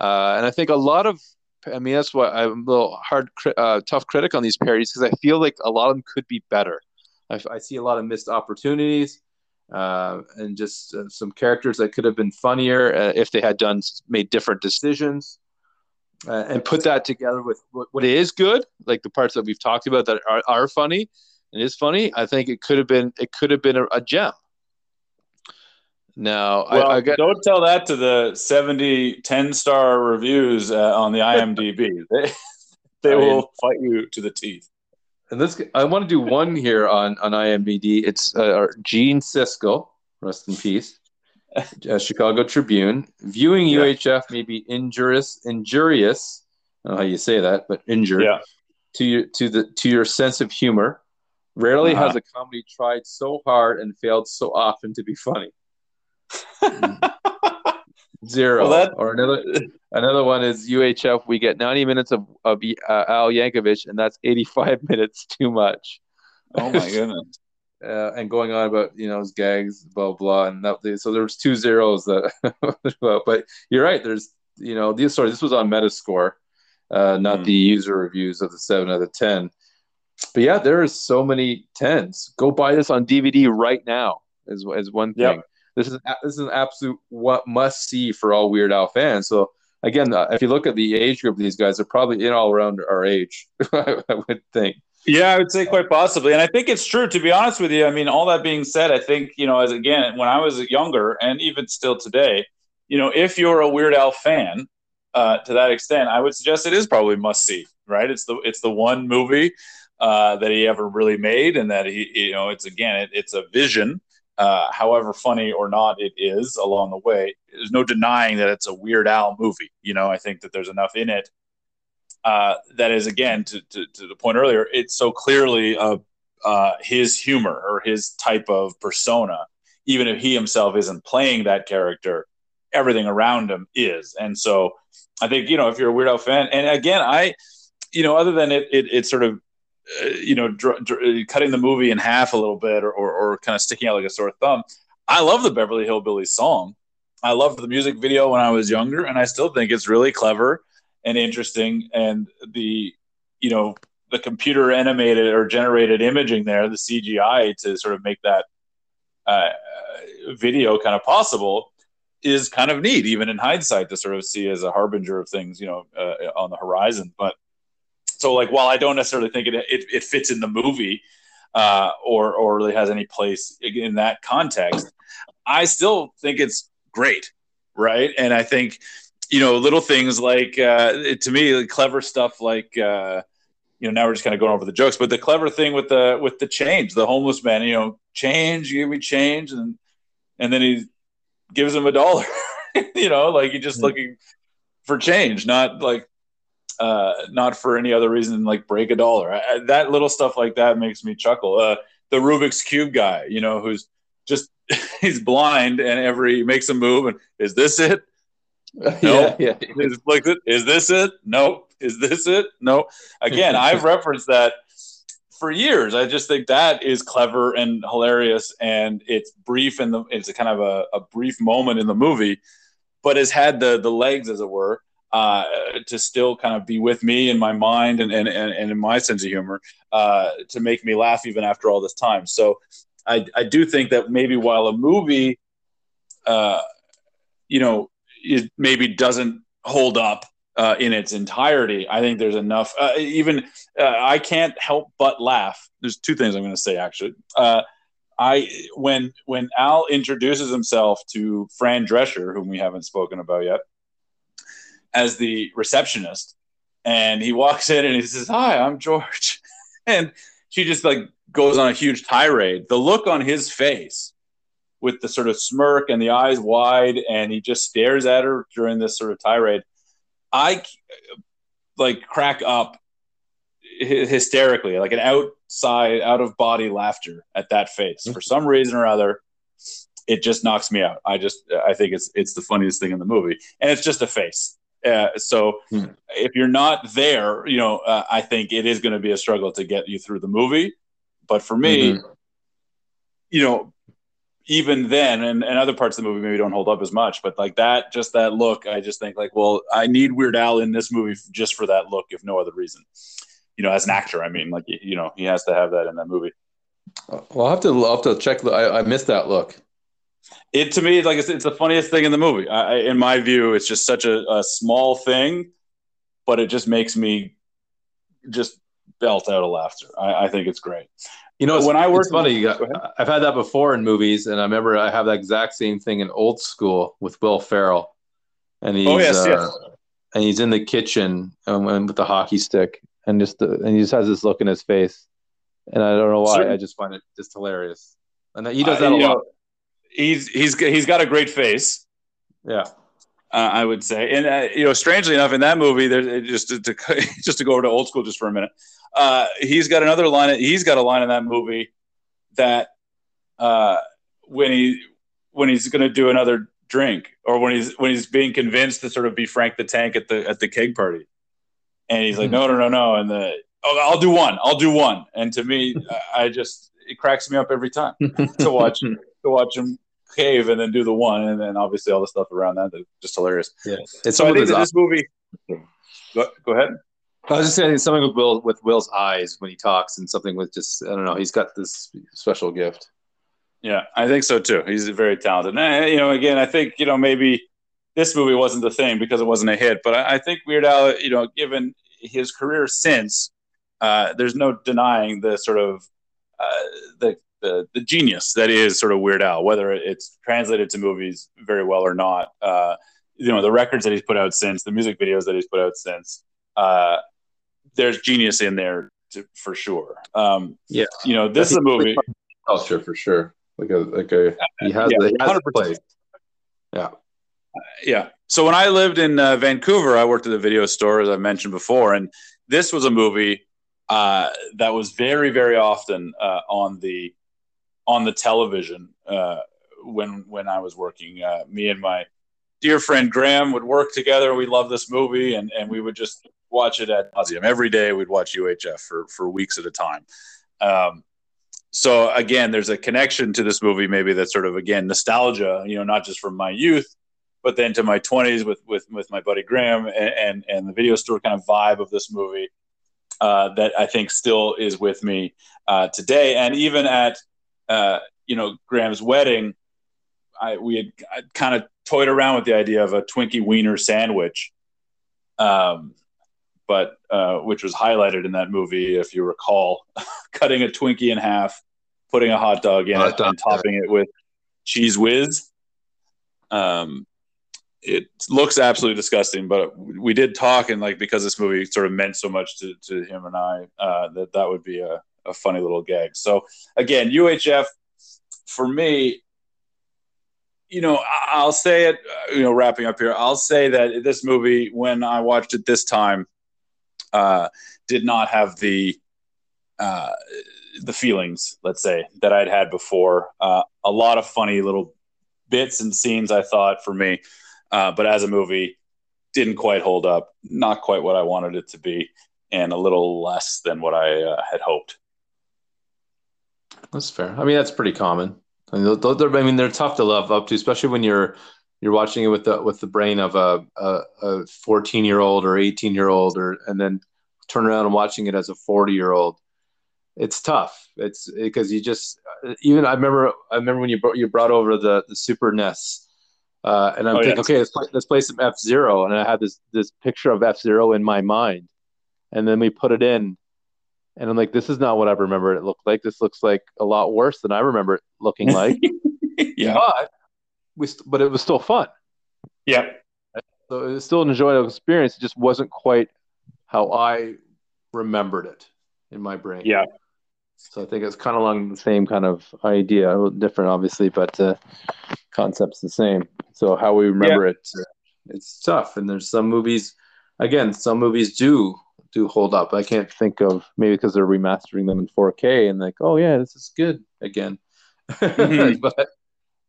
uh, and I think a lot of. I mean, that's why I'm a little hard, uh, tough critic on these parodies because I feel like a lot of them could be better. I, I see a lot of missed opportunities, uh, and just uh, some characters that could have been funnier uh, if they had done made different decisions uh, and put that together with what, what is good, like the parts that we've talked about that are, are funny and is funny. I think it could have been it could have been a, a gem. Now, well, I, I don't tell that to the 70 10 star reviews uh, on the *laughs* IMDb. they they I will mean, fight you to the teeth. And this, I want to do one here on on IMDb. It's uh, Gene Siskel, rest in peace uh, Chicago Tribune. Viewing yeah. UHF may be injurious, injurious. I don't know how you say that, but injured yeah. to your to the to your sense of humor. Rarely uh-huh. has a comedy tried so hard and failed so often to be funny. *laughs* Zero. Well. Or another another one is UHF. We get 90 minutes of of uh, Al Yankovic, and that's 85 *laughs* minutes too much. Oh my *laughs* goodness uh, and going on about you know his gags, blah blah, and that, so there was two zeros that. *laughs* but you're right. There's you know this sorry this was on Metascore, uh, not mm. the user reviews of the seven out of ten. But yeah, there are so many tens. Go buy this on DVD right now. Is is one thing. Yep. This is this is an absolute what must see for all Weird Al fans. So again, uh, if you look at the age group of these guys, they're probably in all around our age. *laughs* I would think. Yeah, I would say quite possibly. And I think it's true, to be honest with you. I mean, all that being said, I think, you know, as again, when I was younger and even still today, you know, if you're a Weird Al fan uh, to that extent, I would suggest it is probably must see, right? It's the, it's the one movie uh, that he ever really made. And that he, you know, it's again, it, it's a vision, uh, however funny or not it is along the way. There's no denying that it's a Weird Al movie. You know, I think that there's enough in it uh, that is again to, to, to, the point earlier it's so clearly a, uh, his humor or his type of persona even if he himself isn't playing that character everything around him is and so i think you know if you're a Weird Al fan and again i you know other than it it, it sort of uh, you know dr- dr- cutting the movie in half a little bit or, or, or kind of sticking out like a sore thumb i love the beverly hillbillies song i loved the music video when i was younger and i still think it's really clever and interesting. And the, you know, the computer animated or generated imaging there, the CGI to sort of make that uh, video kind of possible is kind of neat, even in hindsight, to sort of see as a harbinger of things, you know, uh, on the horizon. But so, like, while I don't necessarily think it it, it fits in the movie uh, or or really has any place in that context, I still think it's great, right? And I think you know, little things like uh, to me, like clever stuff like uh, you know, now we're just kind of going over the jokes, but the clever thing with the with the change, the homeless man, you know, change, give me change, and and then he gives him a dollar, *laughs* you know, like he's just mm-hmm. looking for change, not like uh, not for any other reason like break a dollar. I, that little stuff like that makes me chuckle. Uh, the Rubik's cube guy, you know, who's just *laughs* he's blind and every makes a move and is this it? No. *laughs* yeah, yeah. Is, like, is this it? No. Is this it? No. Again, *laughs* I've referenced that for years. I just think that is clever and hilarious, and it's brief and it's a kind of a, a, brief moment in the movie, but has had the the legs, as it were, uh, to still kind of be with me in my mind and and, and, and in my sense of humor uh, to make me laugh even after all this time. So I I do think that maybe while a movie, uh, you know it maybe doesn't hold up uh, in its entirety. I think there's enough. Uh, even uh, I can't help but laugh. There's two things I'm going to say actually. Uh, I when when Al introduces himself to Fran Drescher, whom we haven't spoken about yet, as the receptionist, and he walks in and he says, "Hi, I'm George," *laughs* and she just like goes on a huge tirade. The look on his face with the sort of smirk and the eyes wide, and he just stares at her during this sort of tirade. I like crack up hysterically, like an outside, out of body laughter at that face for some reason or other. It just knocks me out. I just, I think it's it's the funniest thing in the movie, and it's just a face. Uh, so hmm. if you're not there, you know, uh, I think it is going to be a struggle to get you through the movie. But for me, mm-hmm. you know, even then, and, and other parts of the movie maybe don't hold up as much, but like that, just that look, I just think like, well, I need Weird Al in this movie just for that look, if no other reason. You know, as an actor, I mean, like you know, he has to have that in that movie. Well, I'll have to, I'll have to check. The, I, I missed that look. It to me, like it's, it's the funniest thing in the movie. I, in my view, it's just such a, a small thing, but it just makes me just belt out of laughter. I, I think it's great. You know, when I worked, it's funny. I've had that before in movies, and I remember I have that exact same thing in Old School with Will Ferrell, and he's oh, yes, uh, yes. and he's in the kitchen um, with the hockey stick, and just the, and he just has this look in his face, and I don't know why. I just find it just hilarious, and he does that uh, a lot. Know, he's he's he's got a great face. Yeah. Uh, I would say, and uh, you know, strangely enough, in that movie, there just to, to, *laughs* just to go over to old school just for a minute, uh, he's got another line. He's got a line in that movie that uh, when he when he's going to do another drink, or when he's when he's being convinced to sort of be Frank the Tank at the at the keg party, and he's like, mm-hmm. no, no, no, no, and the oh, I'll do one, I'll do one, and to me, *laughs* I just it cracks me up every time to watch to watch him cave and then do the one, and then obviously all the stuff around that is just hilarious. Yeah, it's so I think this movie. Go, go ahead. I was just saying something with Will with Will's eyes when he talks, and something with just I don't know. He's got this special gift. Yeah, I think so too. He's very talented. And, you know, again, I think you know maybe this movie wasn't the thing because it wasn't a hit, but I, I think Weird Al, you know, given his career since, uh, there's no denying the sort of uh, the, the the genius that is sort of Weird Al, whether it's translated to movies very well or not. Uh, you know, the records that he's put out since, the music videos that he's put out since. Uh, there's genius in there to, for sure. Um, yeah, you know, this is a movie culture for sure. Like a like a he has, yeah, he has a place. Yeah, yeah. So when I lived in uh, Vancouver, I worked at a video store, as I mentioned before, and this was a movie uh, that was very, very often uh, on the on the television uh, when when I was working. Uh, me and my dear friend Graham would work together. We loved this movie, and and we would just watch it at nauseum every day. We'd watch UHF for for weeks at a time. Um, so again, there's a connection to this movie, maybe that's sort of again nostalgia. You know, not just from my youth, but then to my 20s with with with my buddy Graham and and, and the video store kind of vibe of this movie. Uh, that I think still is with me uh, today, and even at uh, you know Graham's wedding, I we had kind of toyed around with the idea of a Twinkie wiener sandwich, um, but uh, which was highlighted in that movie, if you recall, *laughs* cutting a Twinkie in half, putting a hot dog in hot it, dog, and topping it with Cheez Whiz. Um, it looks absolutely disgusting, but we did talk, and like because this movie sort of meant so much to, to him and I, uh, that that would be a, a funny little gag. So again, UHF for me, you know, I'll say it, you know, wrapping up here, I'll say that this movie, when I watched it this time, uh, did not have the uh, the feelings, let's say, that I'd had before. Uh, a lot of funny little bits and scenes, I thought, for me, uh, but as a movie, didn't quite hold up. Not quite what I wanted it to be, and a little less than what I uh, had hoped. That's fair. I mean, that's pretty common. I mean, they're, I mean, they're tough to love up to, especially when you're you're watching it with the with the brain of a a, a 14 year old or 18 year old or and then turn around and watching it as a 40 year old it's tough. It's because you just even i remember i remember when you brought you brought over the the super nes uh, and i'm oh, thinking okay let's play, let's play some f-zero and i had this this picture of f-zero in my mind. And then we put it in and i'm like this is not what i remember it looked like this looks like a lot worse than i remember it looking like *laughs* yeah but we st- but it was still fun. Yeah. So it was still an enjoyable experience. It just wasn't quite how I remembered it in my brain. Yeah. So I think it's kind of along the same kind of idea, a little different, obviously, but uh, concept's the same. So how we remember yeah. it, uh, it's tough. And there's some movies, again, some movies do do hold up. I can't think of maybe because they're remastering them in 4K and like, oh yeah, this is good again. Mm-hmm. *laughs* but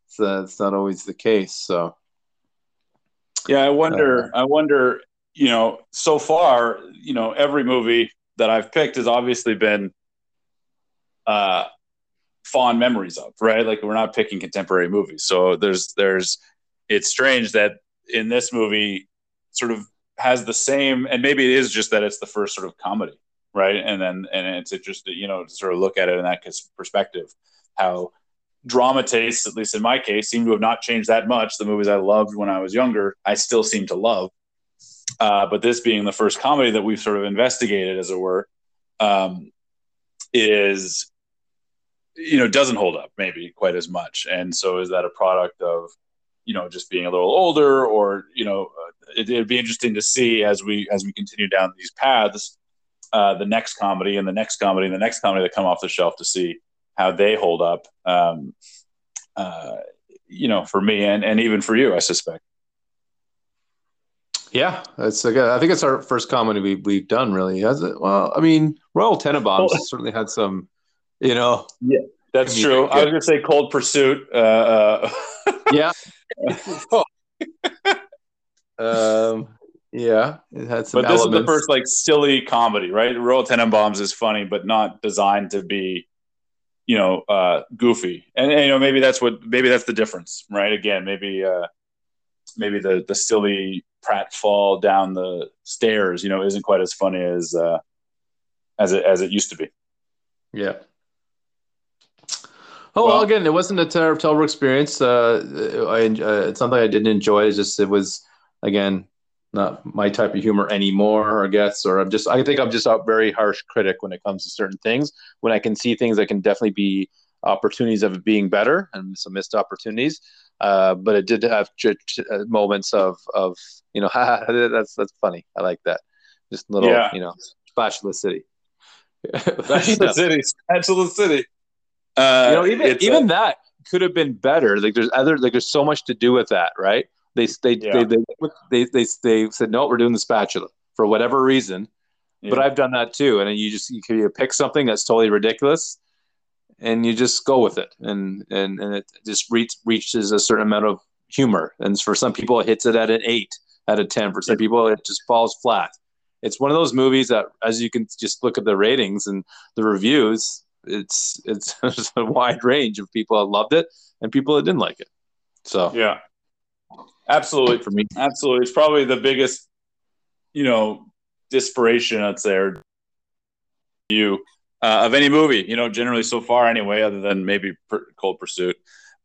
it's, uh, it's not always the case. So, yeah, I wonder. Uh, I wonder. You know, so far, you know, every movie that I've picked has obviously been uh, fond memories of, right? Like we're not picking contemporary movies. So there's there's it's strange that in this movie sort of has the same and maybe it is just that it's the first sort of comedy, right? And then and it's interesting, you know, to sort of look at it in that perspective, how drama tastes, at least in my case, seem to have not changed that much. The movies I loved when I was younger, I still seem to love. Uh, but this being the first comedy that we've sort of investigated, as it were, um, is you know doesn't hold up maybe quite as much and so is that a product of you know just being a little older or you know it, would be interesting to see as we as we continue down these paths uh, the next comedy and the next comedy and the next comedy that come off the shelf to see how they hold up um, uh, you know for me and and even for you i suspect yeah, it's like I think it's our first comedy we, we've done. Really, has it? Well, I mean, Royal Tenenbaums *laughs* certainly had some you know. Yeah, that's true. I was gonna say Cold Pursuit. Uh, uh. *laughs* yeah. Um. Yeah, it had some. But this elements. is the first like silly comedy, right? Royal Tenenbaums is funny, but not designed to be, you know, uh, goofy. And, and, you know, maybe that's what maybe that's the difference, right? Again, maybe uh, maybe the the silly Pratt fall down the stairs, you know, isn't quite as funny as uh, as it as it used to be. Yeah. Oh well, well, again, it wasn't a terrible experience. Uh, I uh, it's something I didn't enjoy. It's just it was again not my type of humor anymore, I guess. Or I'm just I think I'm just a very harsh critic when it comes to certain things. When I can see things that can definitely be opportunities of it being better and some missed opportunities. Uh, but it did have ch- ch- uh, moments of of you know *laughs* that's that's funny. I like that. Just little yeah. you know splash of the city. *laughs* splash of the city. Splash of the city. Uh, you know, even even a, that could have been better. Like there's other like there's so much to do with that, right? They they yeah. they, they, they, they said no, we're doing the spatula for whatever reason. Yeah. But I've done that too, and you just you can you pick something that's totally ridiculous, and you just go with it, and and and it just reach, reaches a certain amount of humor. And for some people, it hits it at an eight out of ten. For some people, it just falls flat. It's one of those movies that, as you can just look at the ratings and the reviews, it's it's *laughs* a wide range of people that loved it and people that didn't like it. So yeah, absolutely for me, absolutely, it's probably the biggest, you know, desperation I'd say or you uh, of any movie. You know, generally so far anyway, other than maybe Cold Pursuit.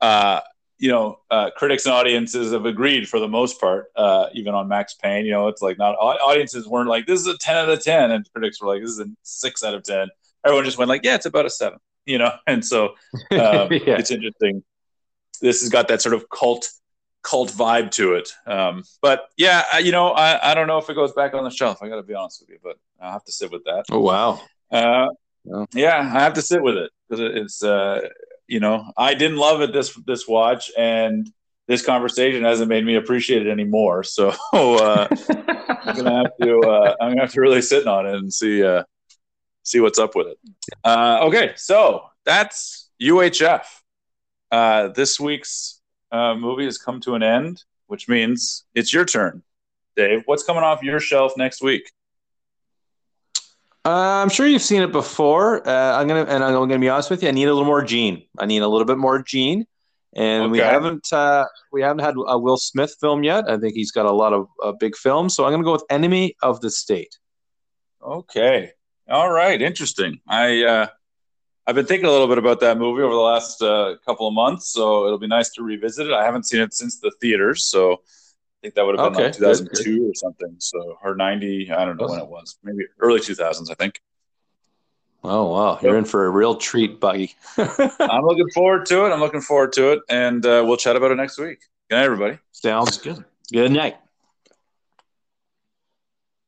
Uh, you know, uh, critics and audiences have agreed for the most part, uh, even on Max Payne. You know, it's like not audiences weren't like this is a ten out of ten, and critics were like this is a six out of ten everyone just went like, yeah, it's about a seven, you know? *laughs* And so *laughs* um, yeah. it's interesting. This has got that sort of cult cult vibe to it. Um, but yeah, I, you know, I, I don't know if it goes back on the shelf. I got to be honest with you, but I'll have to sit with that. Oh, wow. Uh, yeah, I have to sit with it because it's, uh, you know, I didn't love it this, this watch and this conversation hasn't made me appreciate it anymore. So, *laughs* uh, I'm going to have to, uh, I'm gonna have to really sit on it and see, uh, see what's up with it. Uh, okay, so that's UHF. Uh, this week's uh, movie has come to an end, which means it's your turn, Dave. What's coming off your shelf next week? Uh, I'm sure you've seen it before. Uh, I'm gonna and I'm gonna be honest with you. I need a little more Gene. I need a little bit more Gene, and okay. we haven't uh, we haven't had a Will Smith film yet. I think he's got a lot of uh, big films, so I'm gonna go with Enemy of the State. Okay, all right, interesting. I uh, I've been thinking a little bit about that movie over the last uh, couple of months, so it'll be nice to revisit it. I haven't seen it since the theaters, so I think that would have been okay, like 2002 good, or something. So or 90, I don't know when it was, maybe early 2000s, I think. Oh wow, you're in for a real treat, Buggy. *laughs* I'm looking forward to it. I'm looking forward to it, and uh, we'll chat about it next week. Good night, everybody. Sounds good. Good night.